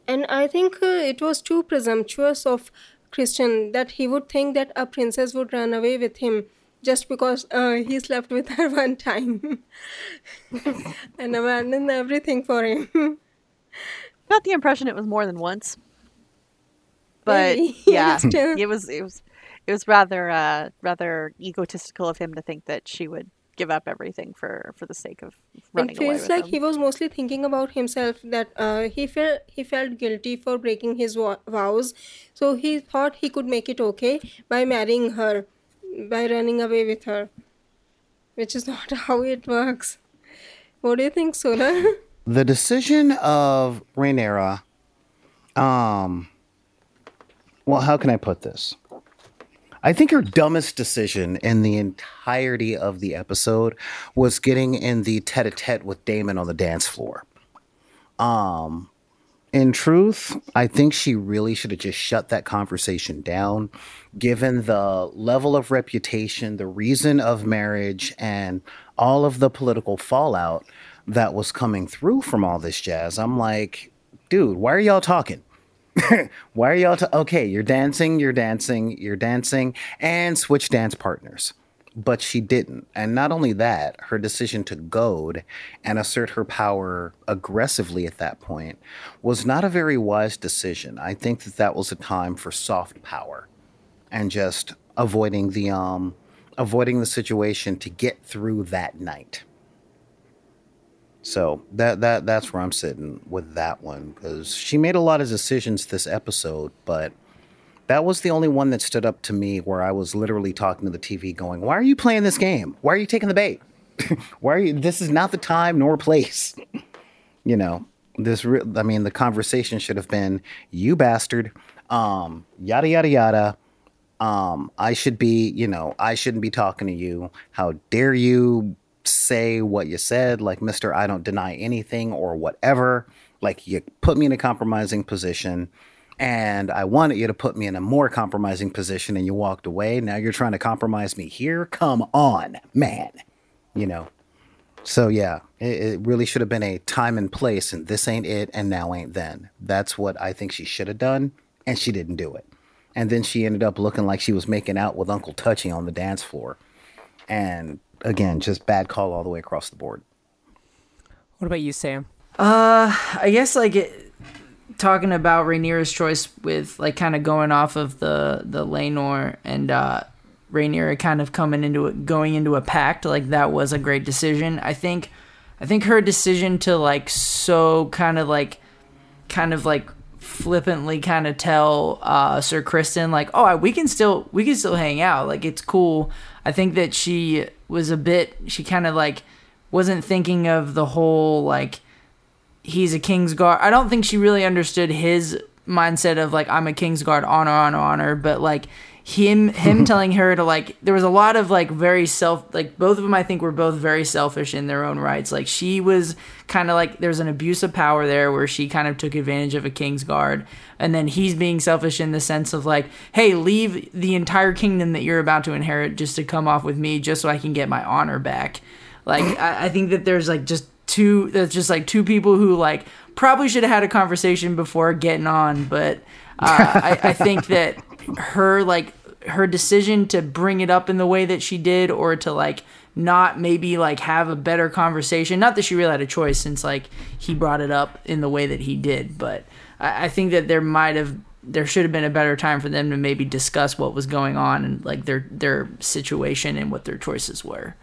and I think uh, it was too presumptuous of Criston that he would think that a princess would run away with him just because uh, he slept with her one time and abandoned everything for him. Got the impression it was more than once. but Maybe. yeah, it was it was it was rather uh rather egotistical of him to think that she would give up everything for for the sake of running it away feels with like him. he was mostly thinking about himself that uh, he felt he felt guilty for breaking his vo- vows so he thought he could make it okay by marrying her by running away with her which is not how it works what do you think solar the decision of Rhaenyra, um, well, how can I put this? I think her dumbest decision in the entirety of the episode was getting in the tete-a-tete with Daemon on the dance floor. Um, in truth, I think she really should have just shut that conversation down, given the level of reputation, the reason of marriage, and all of the political fallout that was coming through from all this jazz. I'm like, dude, why are y'all talking? why are y'all ta- okay? You're dancing, you're dancing, you're dancing, and switch dance partners. But she didn't. And not only that, her decision to goad and assert her power aggressively at that point was not a very wise decision. I think that that was a time for soft power and just avoiding the um avoiding the situation to get through that night. So that that that's where I'm sitting with that one because she made a lot of decisions this episode, but that was the only one that stood up to me where I was literally talking to the TV, going, "Why are you playing this game? Why are you taking the bait? Why are you? This is not the time nor place." you know, this. Re- I mean, the conversation should have been, "You bastard," um, yada yada yada. Um, I should be, you know, I shouldn't be talking to you. How dare you say what you said, like Mister, I don't deny anything or whatever. Like you put me in a compromising position and I wanted you to put me in a more compromising position and you walked away. Now you're trying to compromise me here? Come on, man. You know. So yeah, it, it really should have been a time and place and this ain't it and now ain't then. That's what I think she should have done and she didn't do it. And then she ended up looking like she was making out with Uncle Touchy on the dance floor. And again, just bad call all the way across the board. What about you, Sam? Uh, I guess like it, talking about Rhaenyra's choice with like kind of going off of the the Laenor and uh Rhaenyra kind of coming into it, going into a pact, like that was a great decision. I think, I think her decision to like so kind of like, kind of like flippantly kind of tell uh Sir Criston like, oh, we can still we can still hang out, like it's cool. I think that she was a bit, she kind of like wasn't thinking of the whole like he's a king's guard. I don't think she really understood his mindset of like I'm a king's guard, honor, honor, honor. But like him, him telling her to like, there was a lot of like very self, like both of them. I think were both very selfish in their own rights. Like she was kind of like there's an abuse of power there where she kind of took advantage of a king's guard, and then he's being selfish in the sense of like, hey, leave the entire kingdom that you're about to inherit just to come off with me, just so I can get my honor back. Like I, I think that there's like just two that's just like two people who like probably should have had a conversation before getting on but uh, I, I think that her like her decision to bring it up in the way that she did or to like not maybe like have a better conversation not that she really had a choice since like he brought it up in the way that he did but i, I think that there might have there should have been a better time for them to maybe discuss what was going on and like their their situation and what their choices were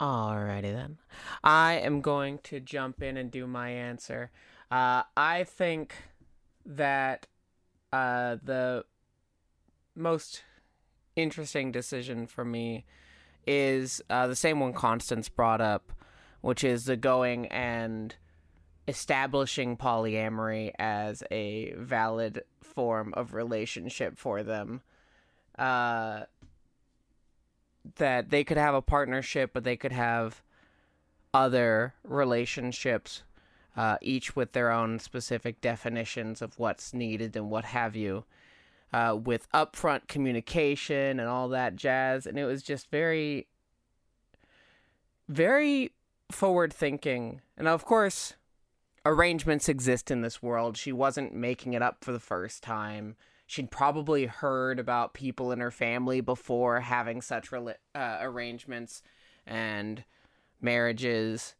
Alrighty then. I am going to jump in and do my answer. Uh, I think that uh, the most interesting decision for me is uh, the same one Constance brought up, which is the going and establishing polyamory as a valid form of relationship for them. Uh, that they could have a partnership, but they could have other relationships, uh, each with their own specific definitions of what's needed and what have you, uh, with upfront communication and all that jazz. And it was just very, very forward thinking. And of course, arrangements exist in this world. She wasn't making it up for the first time she'd probably heard about people in her family before having such uh, arrangements and marriages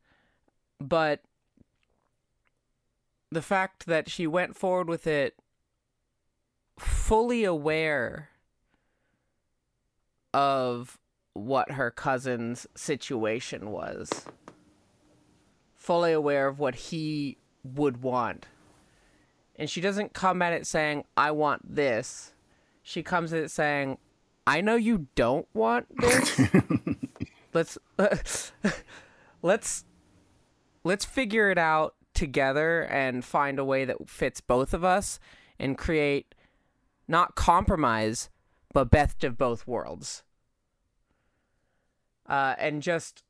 but the fact that she went forward with it fully aware of what her cousin's situation was. Fully aware of what he would want. And she doesn't come at it saying, I want this. She comes at it saying, I know you don't want this. let's let's let's figure it out together and find a way that fits both of us and create not compromise but best of both worlds. Uh, and just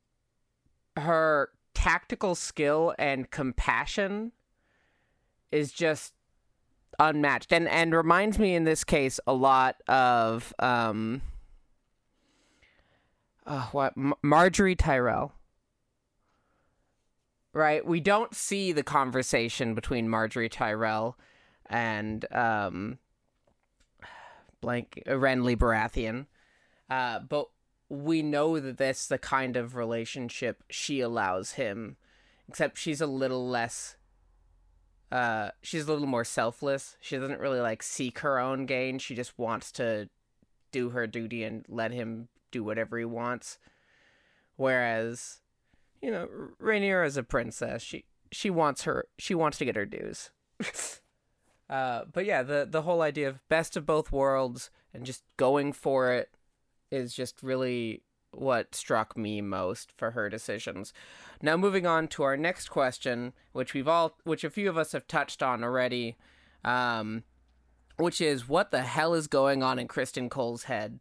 her tactical skill and compassion is just unmatched. And and reminds me in this case a lot of um uh, what M- Margaery Tyrell. Right? We don't see the conversation between Margaery Tyrell and um blank uh, Renly Baratheon uh but we know that that's the kind of relationship she allows him except she's a little less uh she's a little more selfless. She doesn't really like seek her own gain. She just wants to do her duty and let him do whatever he wants. Whereas you know Rhaenyra is a princess. She she wants her she wants to get her dues uh but yeah the the whole idea of best of both worlds and just going for it is just really what struck me most for her decisions. Now moving on to our next question, which we've all which a few of us have touched on already, um, which is what the hell is going on in Criston Cole's head?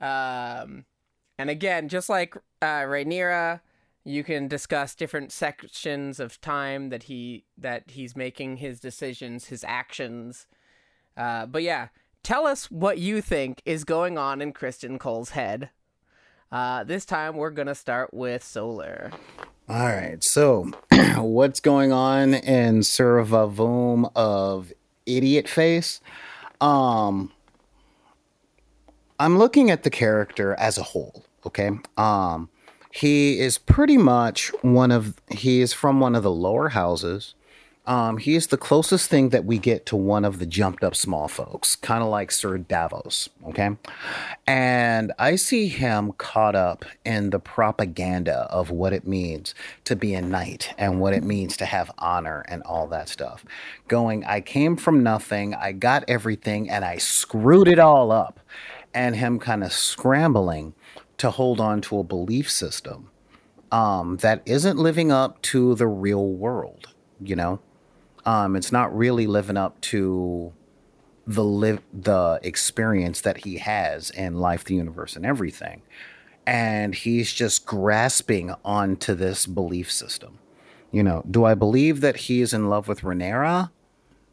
Um and again, just like uh Rhaenyra, you can discuss different sections of time that he that he's making his decisions, his actions. Uh, but yeah, tell us what you think is going on in Criston Cole's head. Uh, this time we're gonna start with Solar. All right. So, what's going on in Sir Vavoom of Idiot Face? Um, I'm looking at the character as a whole. Okay. Um, he is pretty much one of he is from one of the lower houses. Um, he is the closest thing that we get to one of the jumped up small folks, kind of like Sir Davos. Okay. And I see him caught up in the propaganda of what it means to be a knight and what it means to have honor and all that stuff. Going, I came from nothing, I got everything, and I screwed it all up. And him kind of scrambling to hold on to a belief system um, that isn't living up to the real world, you know? um, it's not really living up to the live the experience that he has in life, the universe, and everything. And he's just grasping onto this belief system. You know, do I believe that he is in love with Rhaenyra?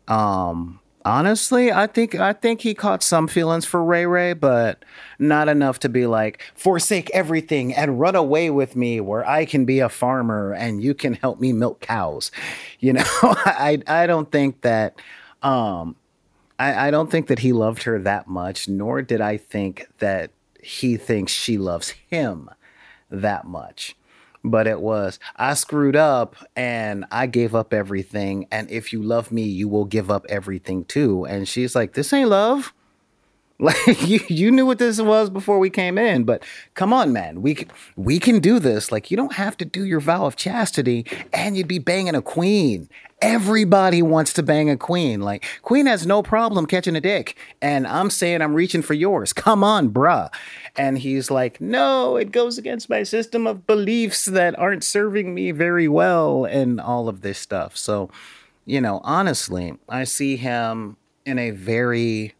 Um, honestly, I think I think he caught some feelings for Ray Ray, but not enough to be like forsake everything and run away with me where I can be a farmer and you can help me milk cows. You know, I I don't think that um I, I don't think that he loved her that much, nor did I think that he thinks she loves him that much but it was I screwed up and I gave up everything. And if you love me, you will give up everything too. And she's like, This ain't love. Like you, you knew what this was before we came in, but come on, man, we we can do this. Like you don't have to do your vow of chastity, and you'd be banging a queen. Everybody wants to bang a queen. Like queen has no problem catching a dick, and I'm saying I'm reaching for yours. Come on, bruh. And he's like, no, it goes against my system of beliefs that aren't serving me very well, and all of this stuff. So, you know, honestly, I see him in a very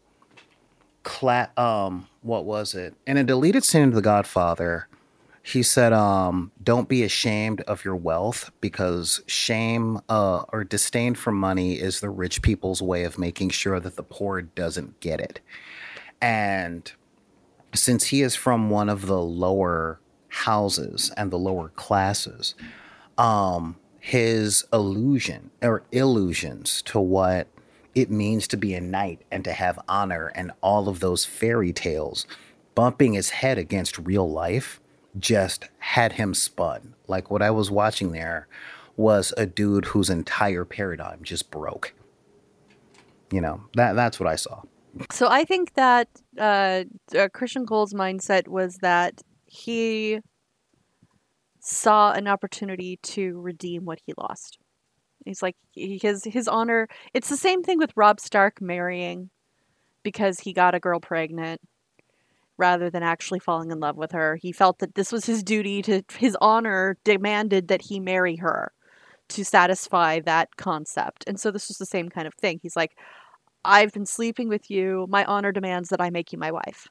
cla- um what was it? In a deleted scene of the godfather he said um don't be ashamed of your wealth because shame uh or disdain for money is the rich people's way of making sure that the poor doesn't get it. And since he is from one of the lower houses and the lower classes um his illusion or illusions to what it means to be a knight and to have honor and all of those fairy tales, bumping his head against real life just had him spun. Like what I was watching there was a dude whose entire paradigm just broke. you know that that's what I saw. So I think that uh, uh, Criston Cole's mindset was that he saw an opportunity to redeem what he lost. He's like his his honor. It's the same thing with Robb Stark marrying because he got a girl pregnant rather than actually falling in love with her. He felt that this was his duty to his honor demanded that he marry her to satisfy that concept. And so this was the same kind of thing. He's like I've been sleeping with you. My honor demands that I make you my wife.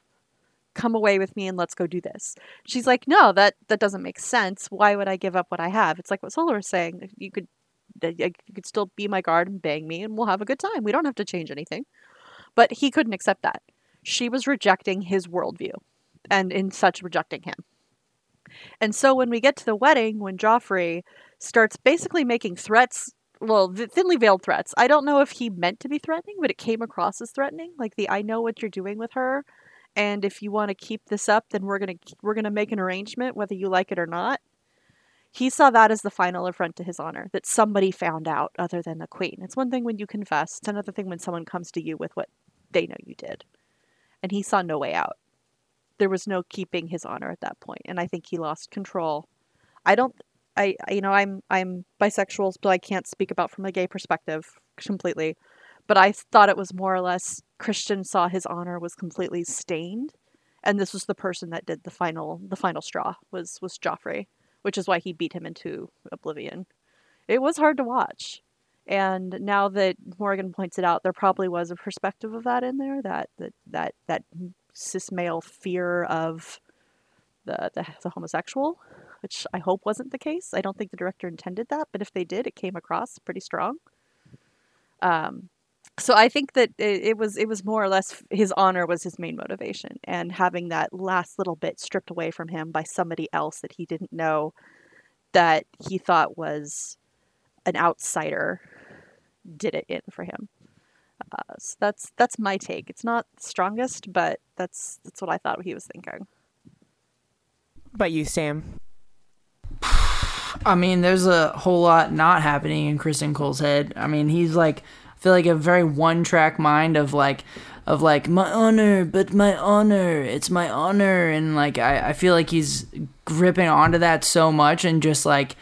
Come away with me and let's go do this. She's like, no, that that doesn't make sense. Why would I give up what I have? It's like what Solar was saying. You could you could still be my guard and bang me, and we'll have a good time. We don't have to change anything. But he couldn't accept that. She was rejecting his worldview, and in such rejecting him. And so when we get to the wedding, when Joffrey starts basically making threats well, th- thinly veiled threats. I don't know if he meant to be threatening, but it came across as threatening. Like the I know what you're doing with her, and if you want to keep this up, then we're gonna we're gonna make an arrangement, whether you like it or not. He saw that as the final affront to his honor that somebody found out other than the queen. It's one thing when you confess; it's another thing when someone comes to you with what they know you did, and he saw no way out. There was no keeping his honor at that point, and I think he lost control. I don't I you know I'm I'm bisexual, but I can't speak about from a gay perspective completely. But I thought it was more or less Criston saw his honor was completely stained, and this was the person that did the final the final straw was was Joffrey, which is why he beat him into oblivion. It was hard to watch, and now that Morgan points it out, there probably was a perspective of that in there that that that that cis male fear of the, the the homosexual which I hope wasn't the case. I don't think the director intended that, but if they did, it came across pretty strong. Um, so I think that it, it was it was more or less his honor was his main motivation, and having that last little bit stripped away from him by somebody else that he didn't know, that he thought was an outsider, did it in for him. Uh, so that's that's my take. It's not the strongest, but that's that's what I thought he was thinking. But you, Sam? I mean, there's a whole lot not happening in Criston Cole's head. I mean, he's like, I feel like a very one-track mind of like, of like my honor, but my honor, it's my honor, and like I, I feel like he's gripping onto that so much and just like.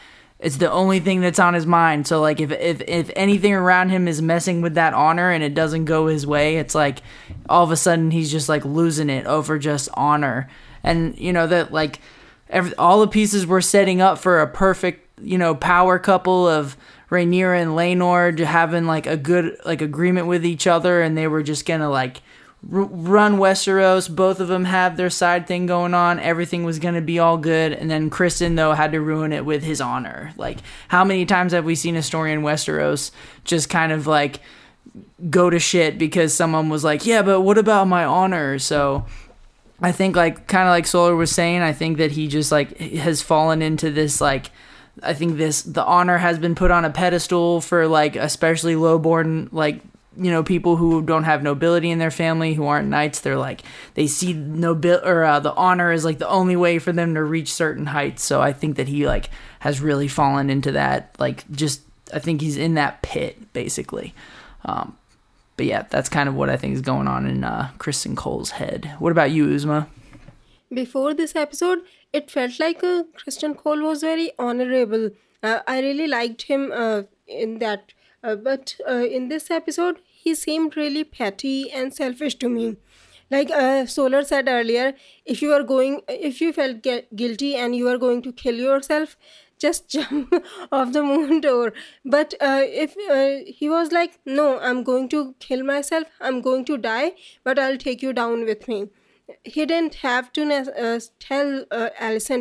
It's the only thing that's on his mind. So like if if if anything around him is messing with that honor and it doesn't go his way, it's like all of a sudden he's just like losing it over just honor. And you know that like every, all the pieces were setting up for a perfect, you know, power couple of Rhaenyra and Laenor having like a good like agreement with each other, and they were just gonna like r- run Westeros. Both of them have their side thing going on. Everything was gonna be all good, and then Criston though had to ruin it with his honor. Like, how many times have we seen a story in Westeros just kind of like go to shit because someone was like, "Yeah, but what about my honor?" So. I think like kind of like Solar was saying, I think that he just like has fallen into this like I think this the honor has been put on a pedestal for like especially lowborn like you know people who don't have nobility in their family who aren't knights. They're like they see nobil or uh, the honor is like the only way for them to reach certain heights. So i think that he like has really fallen into that like just i think he's in that pit basically. Um but yeah that's kind of what i think is going on in uh Criston Cole's head. What about you uzma? Before this episode, it felt like uh, Criston Cole was very honorable. Uh, I really liked him uh, in that. Uh, but uh, in this episode, he seemed really petty and selfish to me. Like uh, Solar said earlier, if you are going, if you felt gu- guilty and you are going to kill yourself, just jump off the moon door. But uh, if uh, he was like, no, I'm going to kill myself, I'm going to die, but I'll take you down with me he didn't have to uh, tell uh,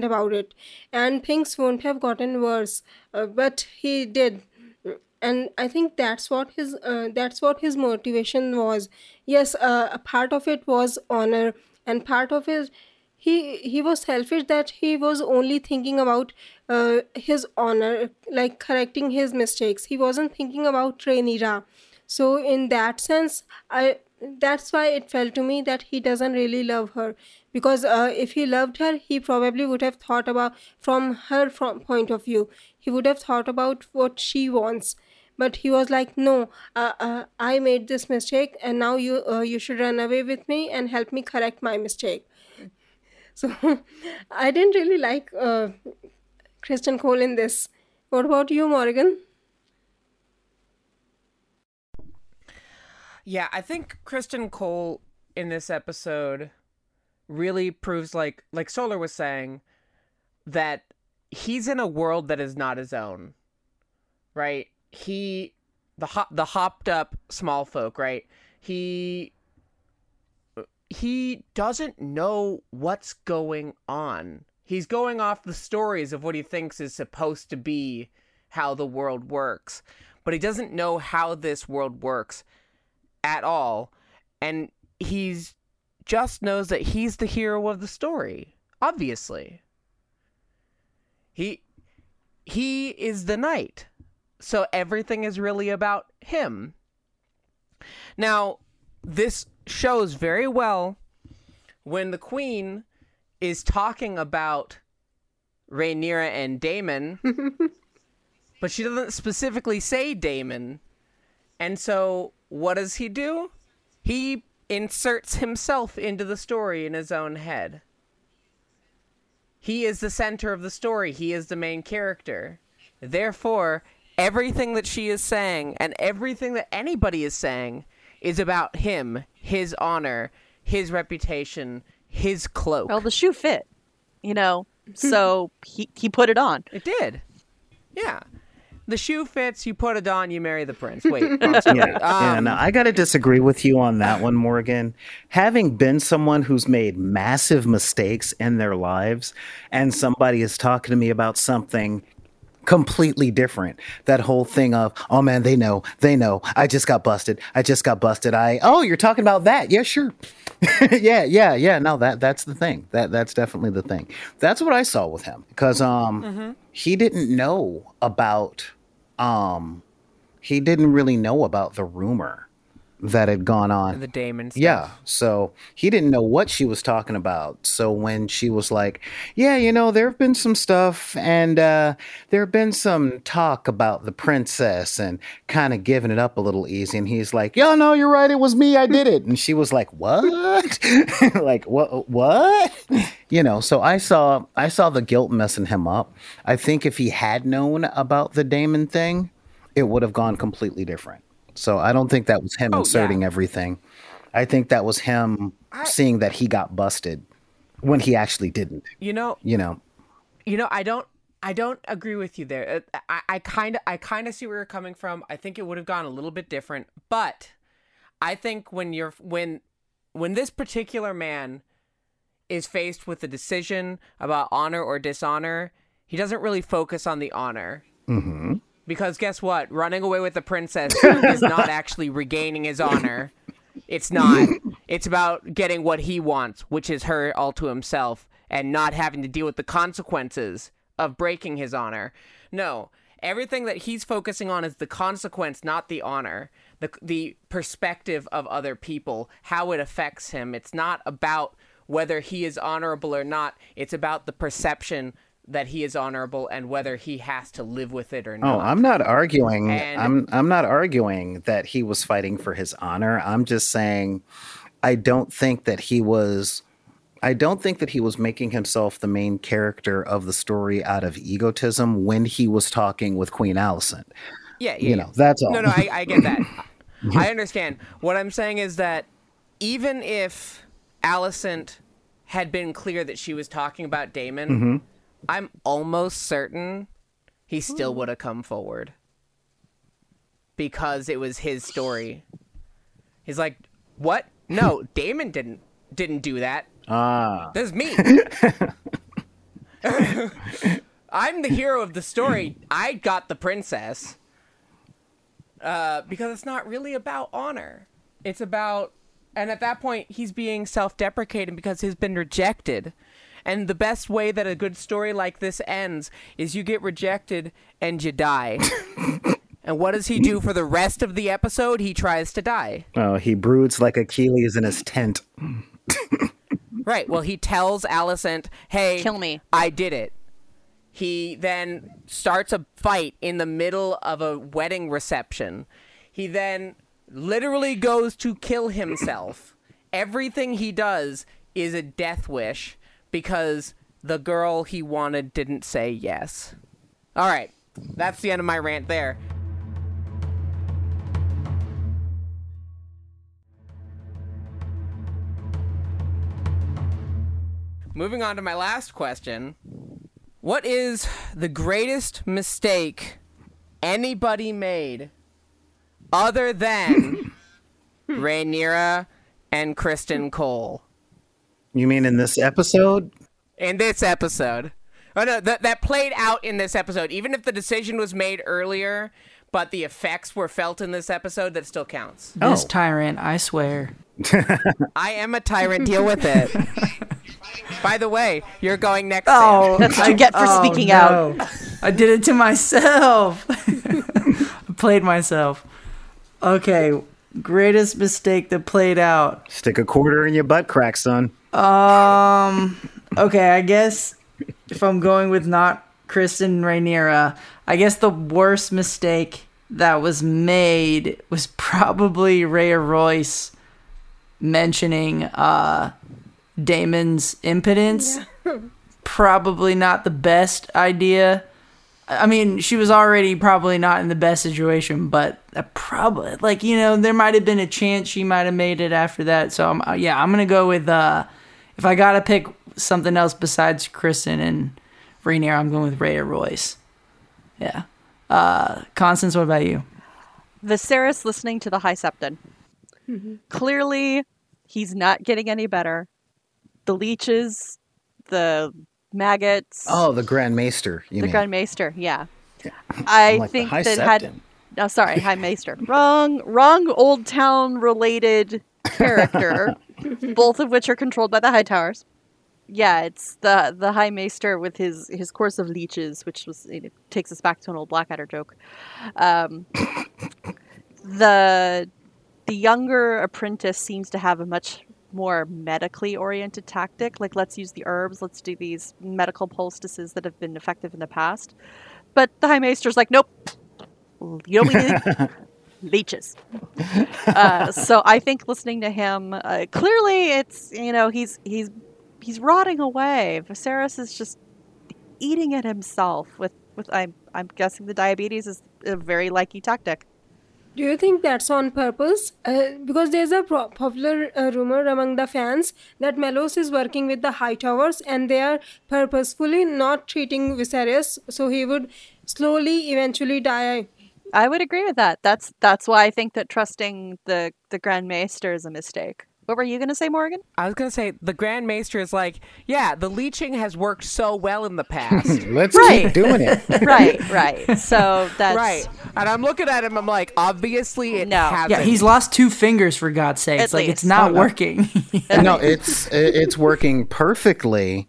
about it, and things won't have gotten worse. Uh, but he did, and I think that's what his uh, that's what his motivation was. Yes, uh, a part of it was honor, and part of it he he was selfish that he was only thinking about uh, his honor, like correcting his mistakes. He wasn't thinking about Rhaenyra. So in that sense, I that's why it felt to me that he doesn't really love her. Because uh, if he loved her he probably would have thought about from her from point of view he would have thought about what she wants. But he was like no uh, uh, i made this mistake and now you uh, you should run away with me and help me correct my mistake. So i didn't really like uh, Criston Cole in this. What about you morgan Yeah, I think Criston Cole in this episode really proves like like Solar was saying that he's in a world that is not his own. Right? He the hop the hopped up small folk, right? He he doesn't know what's going on. He's going off the stories of what he thinks is supposed to be how the world works, but he doesn't know how this world works at all. And he's just knows that he's the hero of the story, obviously. He he is the knight. So everything is really about him. Now, this shows very well when the queen is talking about Rhaenyra and Daemon, but she doesn't specifically say Daemon. And so what does he do? He inserts himself into the story in his own head. He is the center of the story. He is the main character. Therefore, everything that she is saying and everything that anybody is saying is about him, his honor, his reputation, his cloak. Well, the shoe fit, you know, so he he put it on. It did. Yeah. The shoe fits, you put it on, you marry the prince. Wait. Yeah, yeah Um, no, I got to disagree with you on that one, Morgan. Having been someone who's made massive mistakes in their lives, and somebody is talking to me about something completely different. That whole thing of, oh man, they know, they know. I just got busted. I just got busted. I, oh, you're talking about that? Yeah, sure. yeah, yeah, yeah. No, that that's the thing. That that's definitely the thing. That's what I saw with him because um he didn't know about um he didn't really know about the rumor that had gone on. the Daemon stuff. Yeah. So he didn't know what she was talking about. So when she was like, Yeah, you know, there have been some stuff and uh, there have been some talk about the princess and kind of giving it up a little easy. And he's like, Yeah, no, you're right. It was me. I did it. And she was like, What? like, what? What? You know, so I saw I saw the guilt messing him up. I think if he had known about the Daemon thing, it would have gone completely different. So I don't think that was him Oh, inserting yeah. everything. I think that was him seeing that he got busted when he actually didn't. You know, You know, you know, I don't, I don't agree with you there. Uh, I, I kind of, I kind of see where you're coming from. I think it would have gone a little bit different, but I think when you're when, when this particular man is faced with a decision about honor or dishonor, he doesn't really focus on the honor. Mm-hmm. Because guess what? Running away with the princess is not actually regaining his honor. It's not. It's about getting what he wants, which is her all to himself, and not having to deal with the consequences of breaking his honor. No, everything that he's focusing on is the consequence, not the honor. The the perspective of other people, how it affects him. It's not about whether he is honorable or not. It's about the perception that he is honorable and whether he has to live with it or not. Oh, I'm not arguing. And- I'm I'm not arguing that he was fighting for his honor. I'm just saying I don't think that he was I don't think that he was making himself the main character of the story out of egotism when he was talking with Queen Alicent. Yeah, yeah You know, that's all. No, no, I, I get that. I understand. What I'm saying is that even if Alicent had been clear that she was talking about Daemon, Mm-hmm. I'm almost certain he still would have come forward because it was his story. He's like, "What? No, Daemon didn't didn't do that. Ah. That's me. I'm the hero of the story. I got the princess. Uh, because it's not really about honor. It's about, and at that point, he's being self deprecating because he's been rejected. And the best way that a good story like this ends is you get rejected and you die. and what does he do for the rest of the episode? He tries to die. Oh, he broods like Achilles in his tent. Right. Well, he tells Alicent, "Hey, Kill me." I did it." He then starts a fight in the middle of a wedding reception. He then literally goes to kill himself. Everything he does is a death wish because the girl he wanted didn't say yes. All right, that's the end of my rant there. Moving on to my last question. What is the greatest mistake anybody made other than Rhaenyra and Criston Cole You mean in this episode? in this episode? Oh no, that that played out in this episode. Even if the decision was made earlier, but the effects were felt in this episode, that still counts. This Oh. tyrant, I swear. I am a tyrant. Deal with it. By the way, you're going next. Oh, That's what you get for oh, speaking out. no. I did it to myself. I played myself. Okay, greatest mistake that played out. Stick a quarter in your butt crack, son. Um. Okay, I guess if I'm going with not Criston Rhaenyra, I guess the worst mistake that was made was probably Rhea Royce mentioning uh Daemon's impotence. Probably not the best idea. I mean, she was already probably not in the best situation, but uh, probably like you know there might have been a chance she might have made it after that. So I'm, uh, yeah, I'm gonna go with uh, if I gotta pick something else besides Criston and Rhaenyra, I'm going with Rhea Royce. Yeah, uh, Constance, what about you? Viserys listening to the High Septon. Clearly, he's not getting any better. The leeches, the maggots, Oh, the Grand Maester. You the mean? Grand Maester. Yeah, I I'm like, think that had. Septon. No, sorry, High Maester. wrong, wrong. Oldtown related character, both of which are controlled by the Hightowers. Yeah, it's the the High Maester with his his course of leeches, which was it takes us back to an old Blackadder joke. Um, the the younger apprentice seems to have a much more medically oriented tactic. Like, let's use the herbs, let's do these medical poultices that have been effective in the past. But the High Maester's like, nope, you don't need leeches. Uh, so I think listening to him, uh, clearly it's you know he's he's he's rotting away. Viserys is just eating it himself with with I'm I'm guessing the diabetes is a very likey tactic. Do you think that's on purpose? Uh, because there's a pro- popular uh, rumor among the fans that Mellos is working with the Hightowers and they are purposefully not treating Viserys so he would slowly eventually die. I would agree with that. That's that's why I think that trusting the the Grand Maester is a mistake. What were you going to say, Morgan? I was gonna say the Grand Maester is like, yeah, the leeching has worked so well in the past. Let's Right. keep doing it. right, right. So that's right. And I'm looking at him, I'm like, obviously it No. hasn't. Yeah, he's lost two fingers for God's sake. At like it's not Oh, working. no, it's it's working perfectly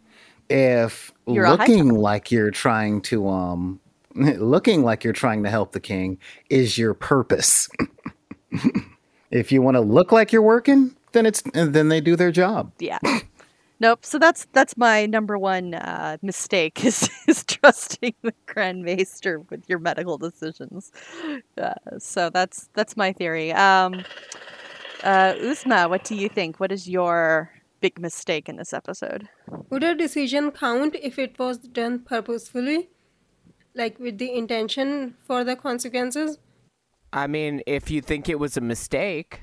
if You're looking like you're trying to um looking like you're trying to help the king is your purpose. if you want to look like you're working, then it's then they do their job. yeah. Nope. So that's that's my number one uh, mistake is is trusting the Grand Maester with your medical decisions. Uh, so that's that's my theory. Um, uh, Uzma, what do you think? What is your big mistake in this episode? Would a decision count if it was done purposefully? Like with the intention for the consequences? I mean, if you think it was a mistake,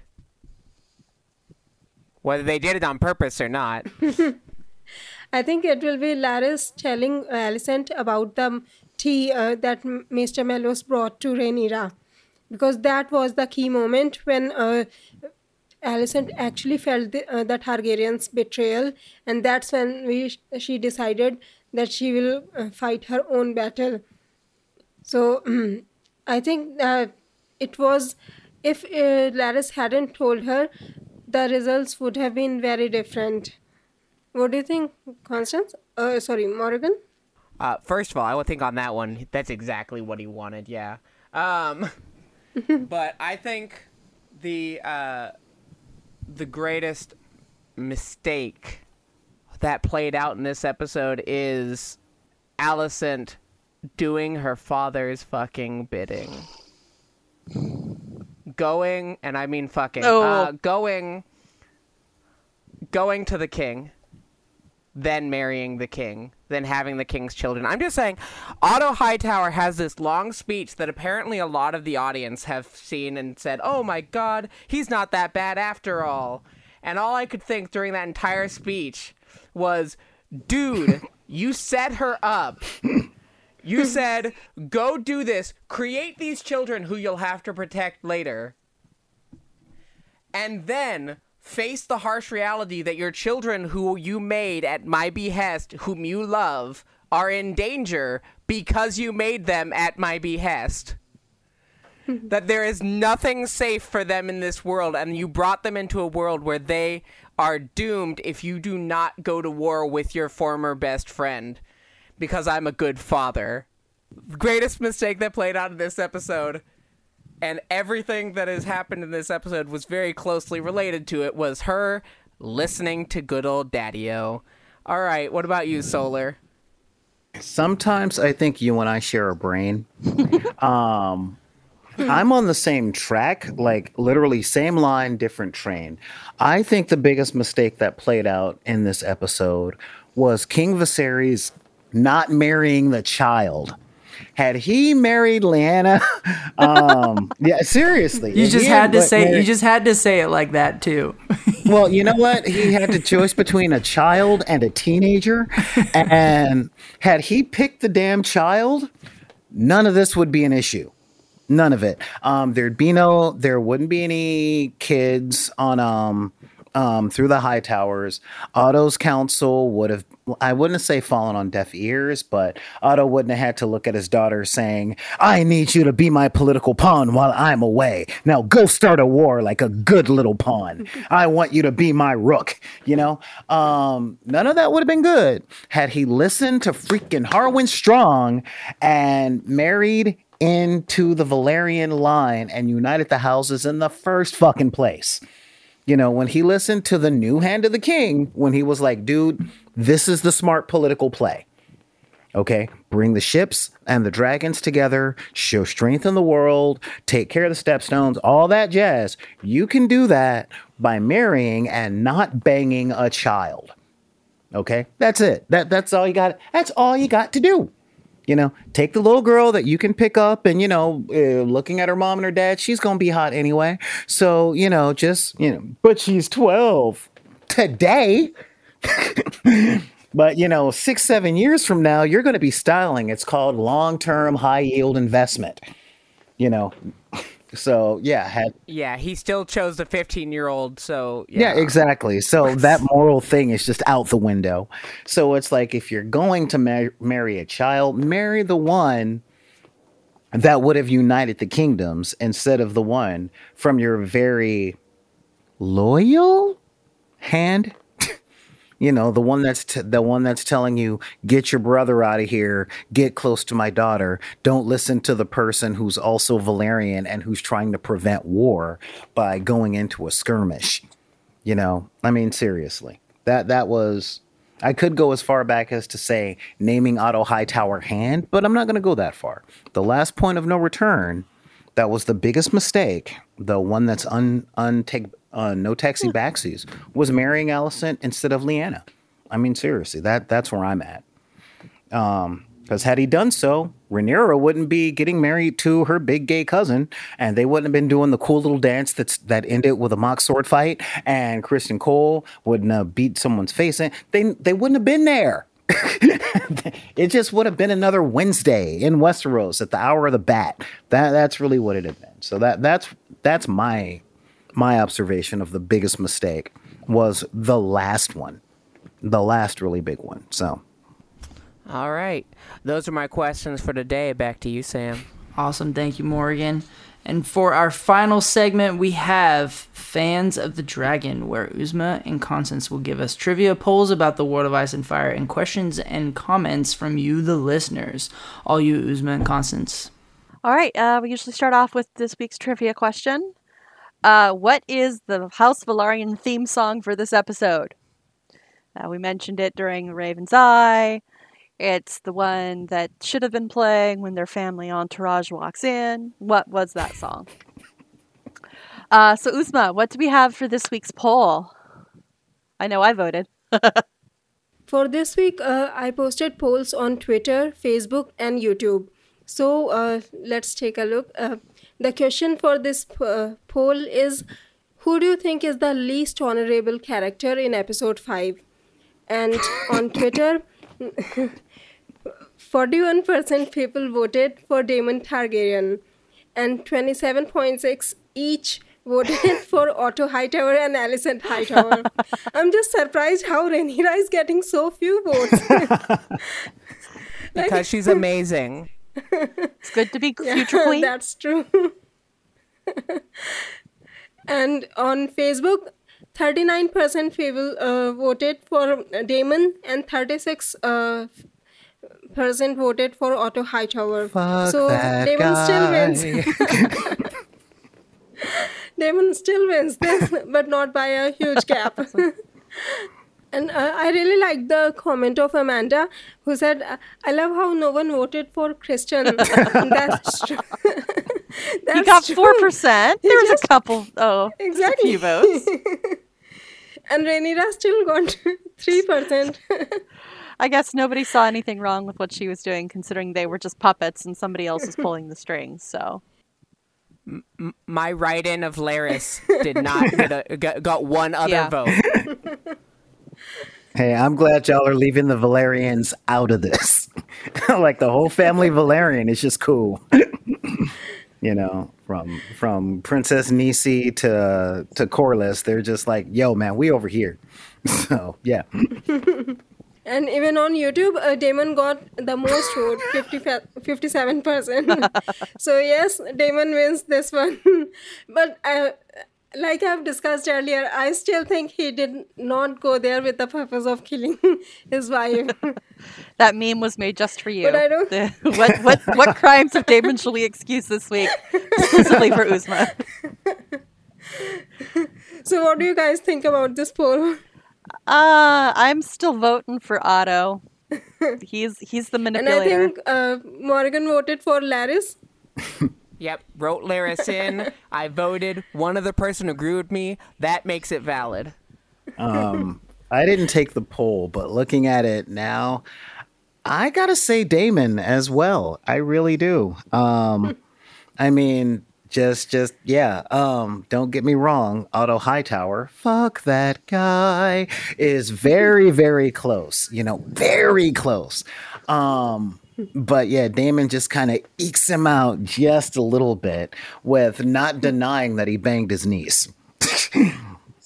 whether they did it on purpose or not. I think it will be Larys telling Alicent about the tea uh, that Maester Mellos brought to Rhaenyra. Because that was the key moment when uh, Alicent actually felt the, uh, the Targaryen's betrayal, and that's when we, she decided that she will uh, fight her own battle. So I think uh, it was, if uh, Larys hadn't told her, the results would have been very different. What do you think, Constance? Uh, sorry, Morgan? Uh, first of all, I would think on that one, that's exactly what he wanted. Yeah. Um, but I think the uh, the greatest mistake that played out in this episode is Alicent doing her father's fucking bidding. Going, and I mean fucking, Oh. uh, going, going to the king, then marrying the king, then having the king's children. I'm just saying, Otto Hightower has this long speech that apparently a lot of the audience have seen and said, oh my god, he's not that bad after all. And all I could think during that entire speech was, dude, you set her up. You said, go do this, create these children who you'll have to protect later, and then face the harsh reality that your children who you made at my behest, whom you love, are in danger because you made them at my behest. that there is nothing safe for them in this world, and you brought them into a world where they are doomed if you do not go to war with your former best friend because I'm a good father. Greatest mistake that played out in this episode, and everything that has happened in this episode was very closely related to it, was her listening to good old Daddy. All right, what about you, Solar? Sometimes I think you and I share a brain. um, I'm on the same track, like literally same line, different train. I think the biggest mistake that played out in this episode was King Viserys not marrying the child. Had he married Laena, um, yeah, seriously, You just he had to say you just had to say it like that too. well, you know what? He had the choice between a child and a teenager. And had he picked the damn child, none of this would be an issue. None of it. Um, there'd be no, there wouldn't be any kids on um, um, through the Hightowers. Otto's counsel would have, I wouldn't say fallen on deaf ears, but Otto wouldn't have had to look at his daughter saying, I need you to be my political pawn while I'm away. Now go start a war like a good little pawn. I want you to be my rook, you know? Um, none of that would have been good had he listened to freaking Harwin Strong and married into the Velaryon line and united the houses in the first fucking place you know, when he listened to the new hand of the king, when he was like, dude, this is the smart political play. Okay, bring the ships and the dragons together, show strength in the world, take care of the stepstones, all that jazz. You can do that by marrying and not banging a child. Okay, that's it. That that's all you got. That's all you got to do. You know, take the little girl that you can pick up, and you know, uh, looking at her mom and her dad, she's gonna be hot anyway. So you know, just you know, but she's twelve today. but you know, six seven years from now, you're gonna be styling. It's called long term high yield investment. You know, so yeah, had Yeah, he still chose the 15 year old, so yeah. yeah, exactly. So that moral thing is just out the window. So it's like if you're going to mar- marry a child, marry the one that would have united the kingdoms instead of the one from your very loyal hand. You know, the one that's t- the one that's telling you get your brother out of here, get close to my daughter. Don't listen to the person who's also Velaryon and who's trying to prevent war by going into a skirmish. You know, I mean, seriously, that that was. I could go as far back as to say naming Otto Hightower hand, but I'm not going to go that far. The last point of no return, that was the biggest mistake. The one that's un untake uh, no taxi backsies was marrying Alicent instead of Laena. I mean, seriously, that that's where I'm at. Um, because had he done so, Rhaenyra wouldn't be getting married to her big gay cousin, and they wouldn't have been doing the cool little dance that's that ended with a mock sword fight, and Criston Cole wouldn't have beat someone's face in. They they wouldn't have been there. it just would have been another Wednesday in Westeros at the hour of the bat. That that's really what it had been. So that that's that's my my observation of the biggest mistake was the last one, the last really big one. So. All right. Those are my questions for today. Back to you, Sam. Awesome. Thank you, Morgan. And for our final segment, we have Fans of the Dragon, where Uzma and Constance will give us trivia polls about the World of Ice and Fire and questions and comments from you, the listeners. All you, Uzma and Constance. All right. Uh, we usually start off with this week's trivia question. Uh, what is the House Velaryon theme song for this episode? Uh, we mentioned it during Raven's Eye. It's the one that should have been playing when their family entourage walks in. What was that song? Uh, so, Uzma, what do we have for this week's poll? I know I voted. For this week, uh, I posted polls on Twitter, Facebook, and YouTube. So uh, let's take a look. The question for this uh, poll is Who do you think is the least honorable character in episode 5? And on Twitter, 41% people voted for Daemon Targaryen, and 27.6 each voted for Otto Hightower and Alicent Hightower. I'm just surprised how Rhaenyra is getting so few votes. Because she's amazing. It's good to be future queen. That's true. and on Facebook, 39% people uh, voted for Daemon and 36 uh, percent voted for Otto Hightower. Fuck so that Daemon still wins. Daemon still wins this, but not by a huge gap. And uh, I really like the comment of Amanda, who said, "Uh, "I love how no one voted for Criston." That's true. That's he got true. four percent. There was just- a couple. Oh, Exactly. A few votes. and Rhaenyra still got three percent. I guess nobody saw anything wrong with what she was doing, considering they were just puppets and somebody else was pulling the strings. So My write-in of Larys did not get a, got, got one other Yeah. vote. Hey, I'm glad y'all are leaving the Velaryons out of this. like the whole family Velaryon is just cool. you know, from from Princess Nisi to to Corlys, they're just like, yo, man, we over here. So yeah. And even on YouTube, uh, Daemon got the most vote, 50, 57%. so, yes, Daemon wins this one. but uh, like I've discussed earlier, I still think he did not go there with the purpose of killing his wife. that meme was made just for you. But I don't- The- what what what crimes of Daemon shall we excuse this week, exclusively for Uzma? so, what do you guys think about this poll? Uh, I'm still voting for Otto. He's he's the manipulator. And I manipulator. think uh, Morgan voted for Larys. Yep, wrote Larys in. I voted. One other person agreed with me. That makes it valid. Um, I didn't take the poll, but looking at it now, I gotta say Daemon as well. I really do. Um, I mean, just, just yeah. Um, don't get me wrong. Otto Hightower, fuck that guy, is very, very close. You know, very close. Um, but yeah, Daemon just kind of ekes him out just a little bit with not denying that he banged his niece.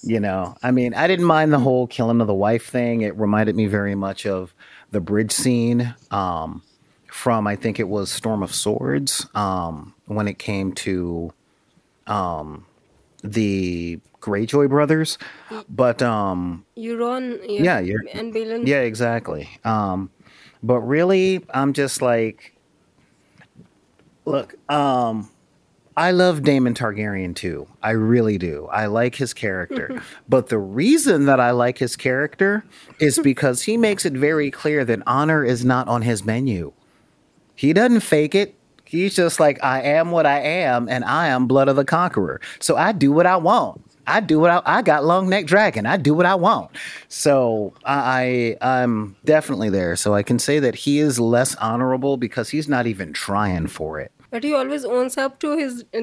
you know i mean i didn't mind the whole killing of the wife thing it reminded me very much of the bridge scene um, from i think it was storm of swords um, when it came to um, the greyjoy brothers but um, Euron Yeah, you're- and Balon. yeah exactly um, but really i'm just like look um, I love Daemon Targaryen too. I really do. I like his character. but the reason that I like his character is because he makes it very clear that honor is not on his menu. He doesn't fake it. He's just like, I am what I am, and I am Blood of the Conqueror. So I do what I want. I do what I, I got long neck dragon. I do what I want. So I, I I'm definitely there. So I can say that he is less honorable because he's not even trying for it. But he always owns up to his uh,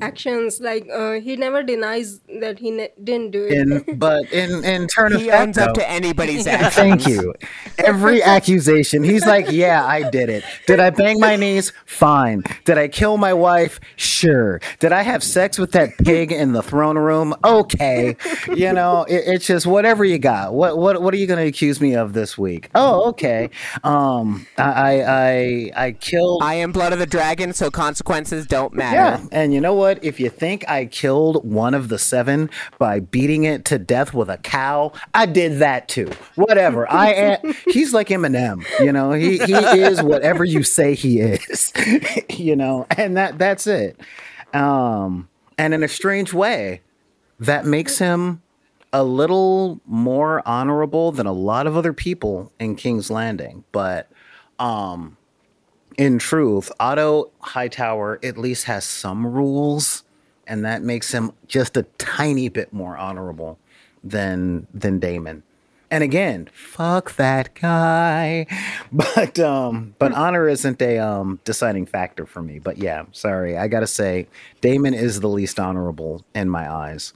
actions. Like uh, he never denies that he ne- didn't do it. in but in in turn of He fact, owns up though- to anybody's actions. Thank you. Every accusation, he's like, "Yeah, I did it. Did I bang my knees? Fine. Did I kill my wife? Sure. Did I have sex with that pig in the throne room? Okay. You know, it, it's just whatever you got. What what what are you going to accuse me of this week? Oh, okay. Um, I I I, I killed. I am Blood of the Dragon, so consequences don't matter. Yeah, and you know what? If you think I killed one of the seven by beating it to death with a cow, I did that too. Whatever. I am. He's like Eminem. You know, he he is whatever you say he is. you know, and that that's it. Um, and in a strange way, that makes him a little more honorable than a lot of other people in King's Landing. But Um, in truth, Otto Hightower at least has some rules, and that makes him just a tiny bit more honorable than than Daemon. And again, fuck that guy. But um, but honor isn't a um deciding factor for me. But yeah, sorry, I gotta say, Daemon is the least honorable in my eyes,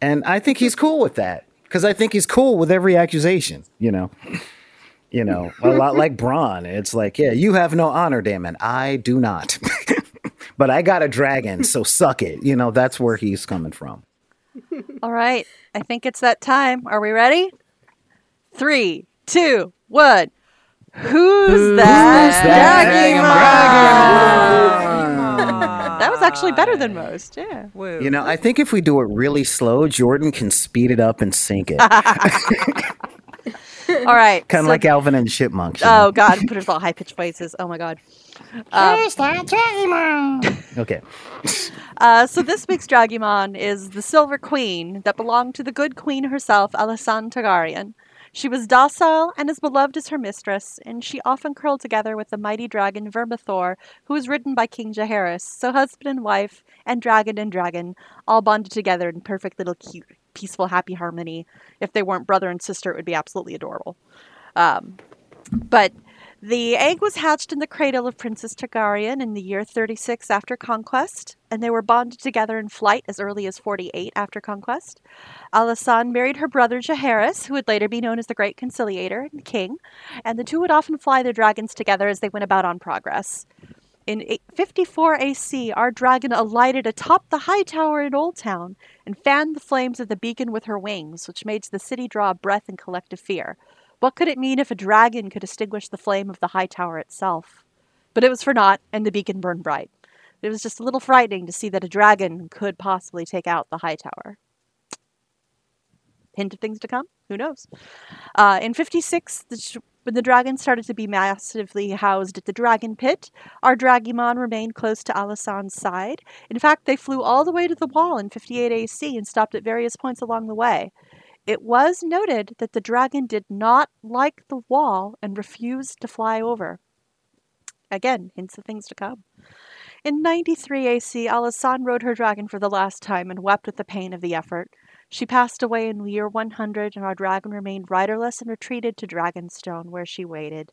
and I think he's cool with that because I think he's cool with every accusation. You know you know, a lot like Bronn. It's like, yeah, you have no honor, Daemon. I do not. but I got a dragon, so suck it. You know, that's where he's coming from. All right. I think it's that time. Are we ready? Three, two, one. Who's, that? That was actually better than most. Yeah. Woo. You know, I think if we do it really slow, Jordan can speed it up and sync it. All right. kind of so- like Alvin and Chipmunks. you know? Oh God! Put us all high pitched voices. Oh my God. Um, Okay. uh, so this week's Dragimon is the Silver Queen that belonged to the good queen herself, Alysanne Targaryen. She was docile and as beloved as her mistress, and she often curled together with the mighty dragon Vermithor, who was ridden by King Jaehaerys. So husband and wife, and dragon and dragon, all bonded together in perfect little cute, peaceful, happy harmony. If they weren't brother and sister, it would be absolutely adorable. Um, but the egg was hatched in the cradle of Princess Targaryen in the year 36 after conquest, and they were bonded together in flight as early as 48 after conquest. Alysanne married her brother Jaehaerys, who would later be known as the Great Conciliator and King, and the two would often fly their dragons together as they went about on progress. In 54 AC, our dragon alighted atop the high tower in Oldtown and fanned the flames of the beacon with her wings, which made the city draw a breath in collective fear. What could it mean if a dragon could extinguish the flame of the high tower itself? But it was for naught, and the beacon burned bright. It was just a little frightening to see that a dragon could possibly take out the high tower. Hint of things to come? Who knows? Uh, in 56, the, when the dragon started to be massively housed at the dragon pit, our Dragimon remained close to Alysanne's side. In fact, they flew all the way to the wall in 58 AC and stopped at various points along the way. It was noted that the dragon did not like the wall and refused to fly over. Again, hints of things to come. In 93 AC, Alysanne rode her dragon for the last time and wept with the pain of the effort. She passed away in the year 100, and our dragon remained riderless and retreated to Dragonstone, where she waited.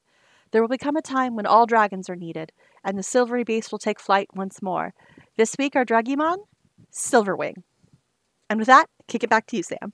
There will become a time when all dragons are needed, and the silvery beast will take flight once more. This week, our Dragimon, Silverwing. And with that, kick it back to you, Sam.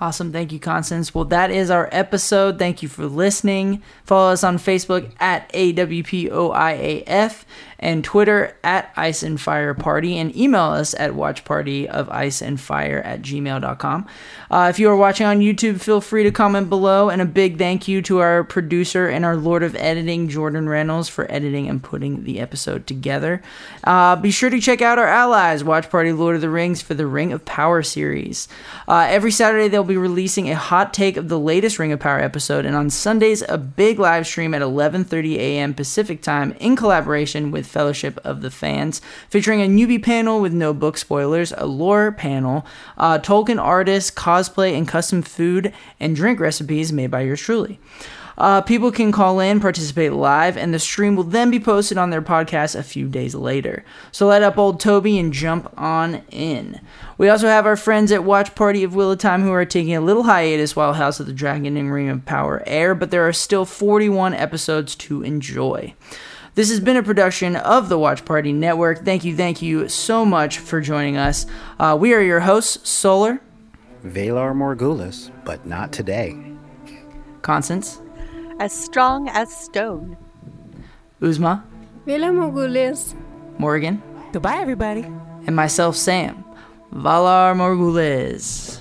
Awesome. Thank you, Constance. Well, that is our episode. Thank you for listening. Follow us on Facebook at AWPOIAF and Twitter at Ice and Fire Party and email us at watchpartyoficeandfire at gmail.com. Uh, if you are watching on YouTube, feel free to comment below. And a big thank you to our producer and our Lord of Editing, Jordan Rannells, for editing and putting the episode together. Uh, be sure to check out our allies, Watch Party Lord of the Rings, for the Ring of Power series. Uh, every Saturday, they'll be releasing a hot take of the latest Ring of Power episode, and on Sundays, a big live stream at 11:30 a.m. Pacific time in collaboration with Fellowship of the Fans, featuring a newbie panel with no book spoilers, a lore panel, uh, Tolkien artists, cosplay, and custom food and drink recipes made by yours truly. Uh, people can call in, participate live, and the stream will then be posted on their podcast a few days later. So let up old Toby and jump on in. We also have our friends at Watch Party of Wheel of Time who are taking a little hiatus while House of the Dragon and Ring of Power air, but there are still 41 episodes to enjoy. This has been a production of the Watch Party Network. Thank you, thank you so much for joining us. Uh, we are your hosts, Solar, Valar Morgulis, but not today. Constance, As strong as stone. Uzma, Vela Morgulis, Morgan, Goodbye, everybody. and myself, Sam. Valar Morgulis.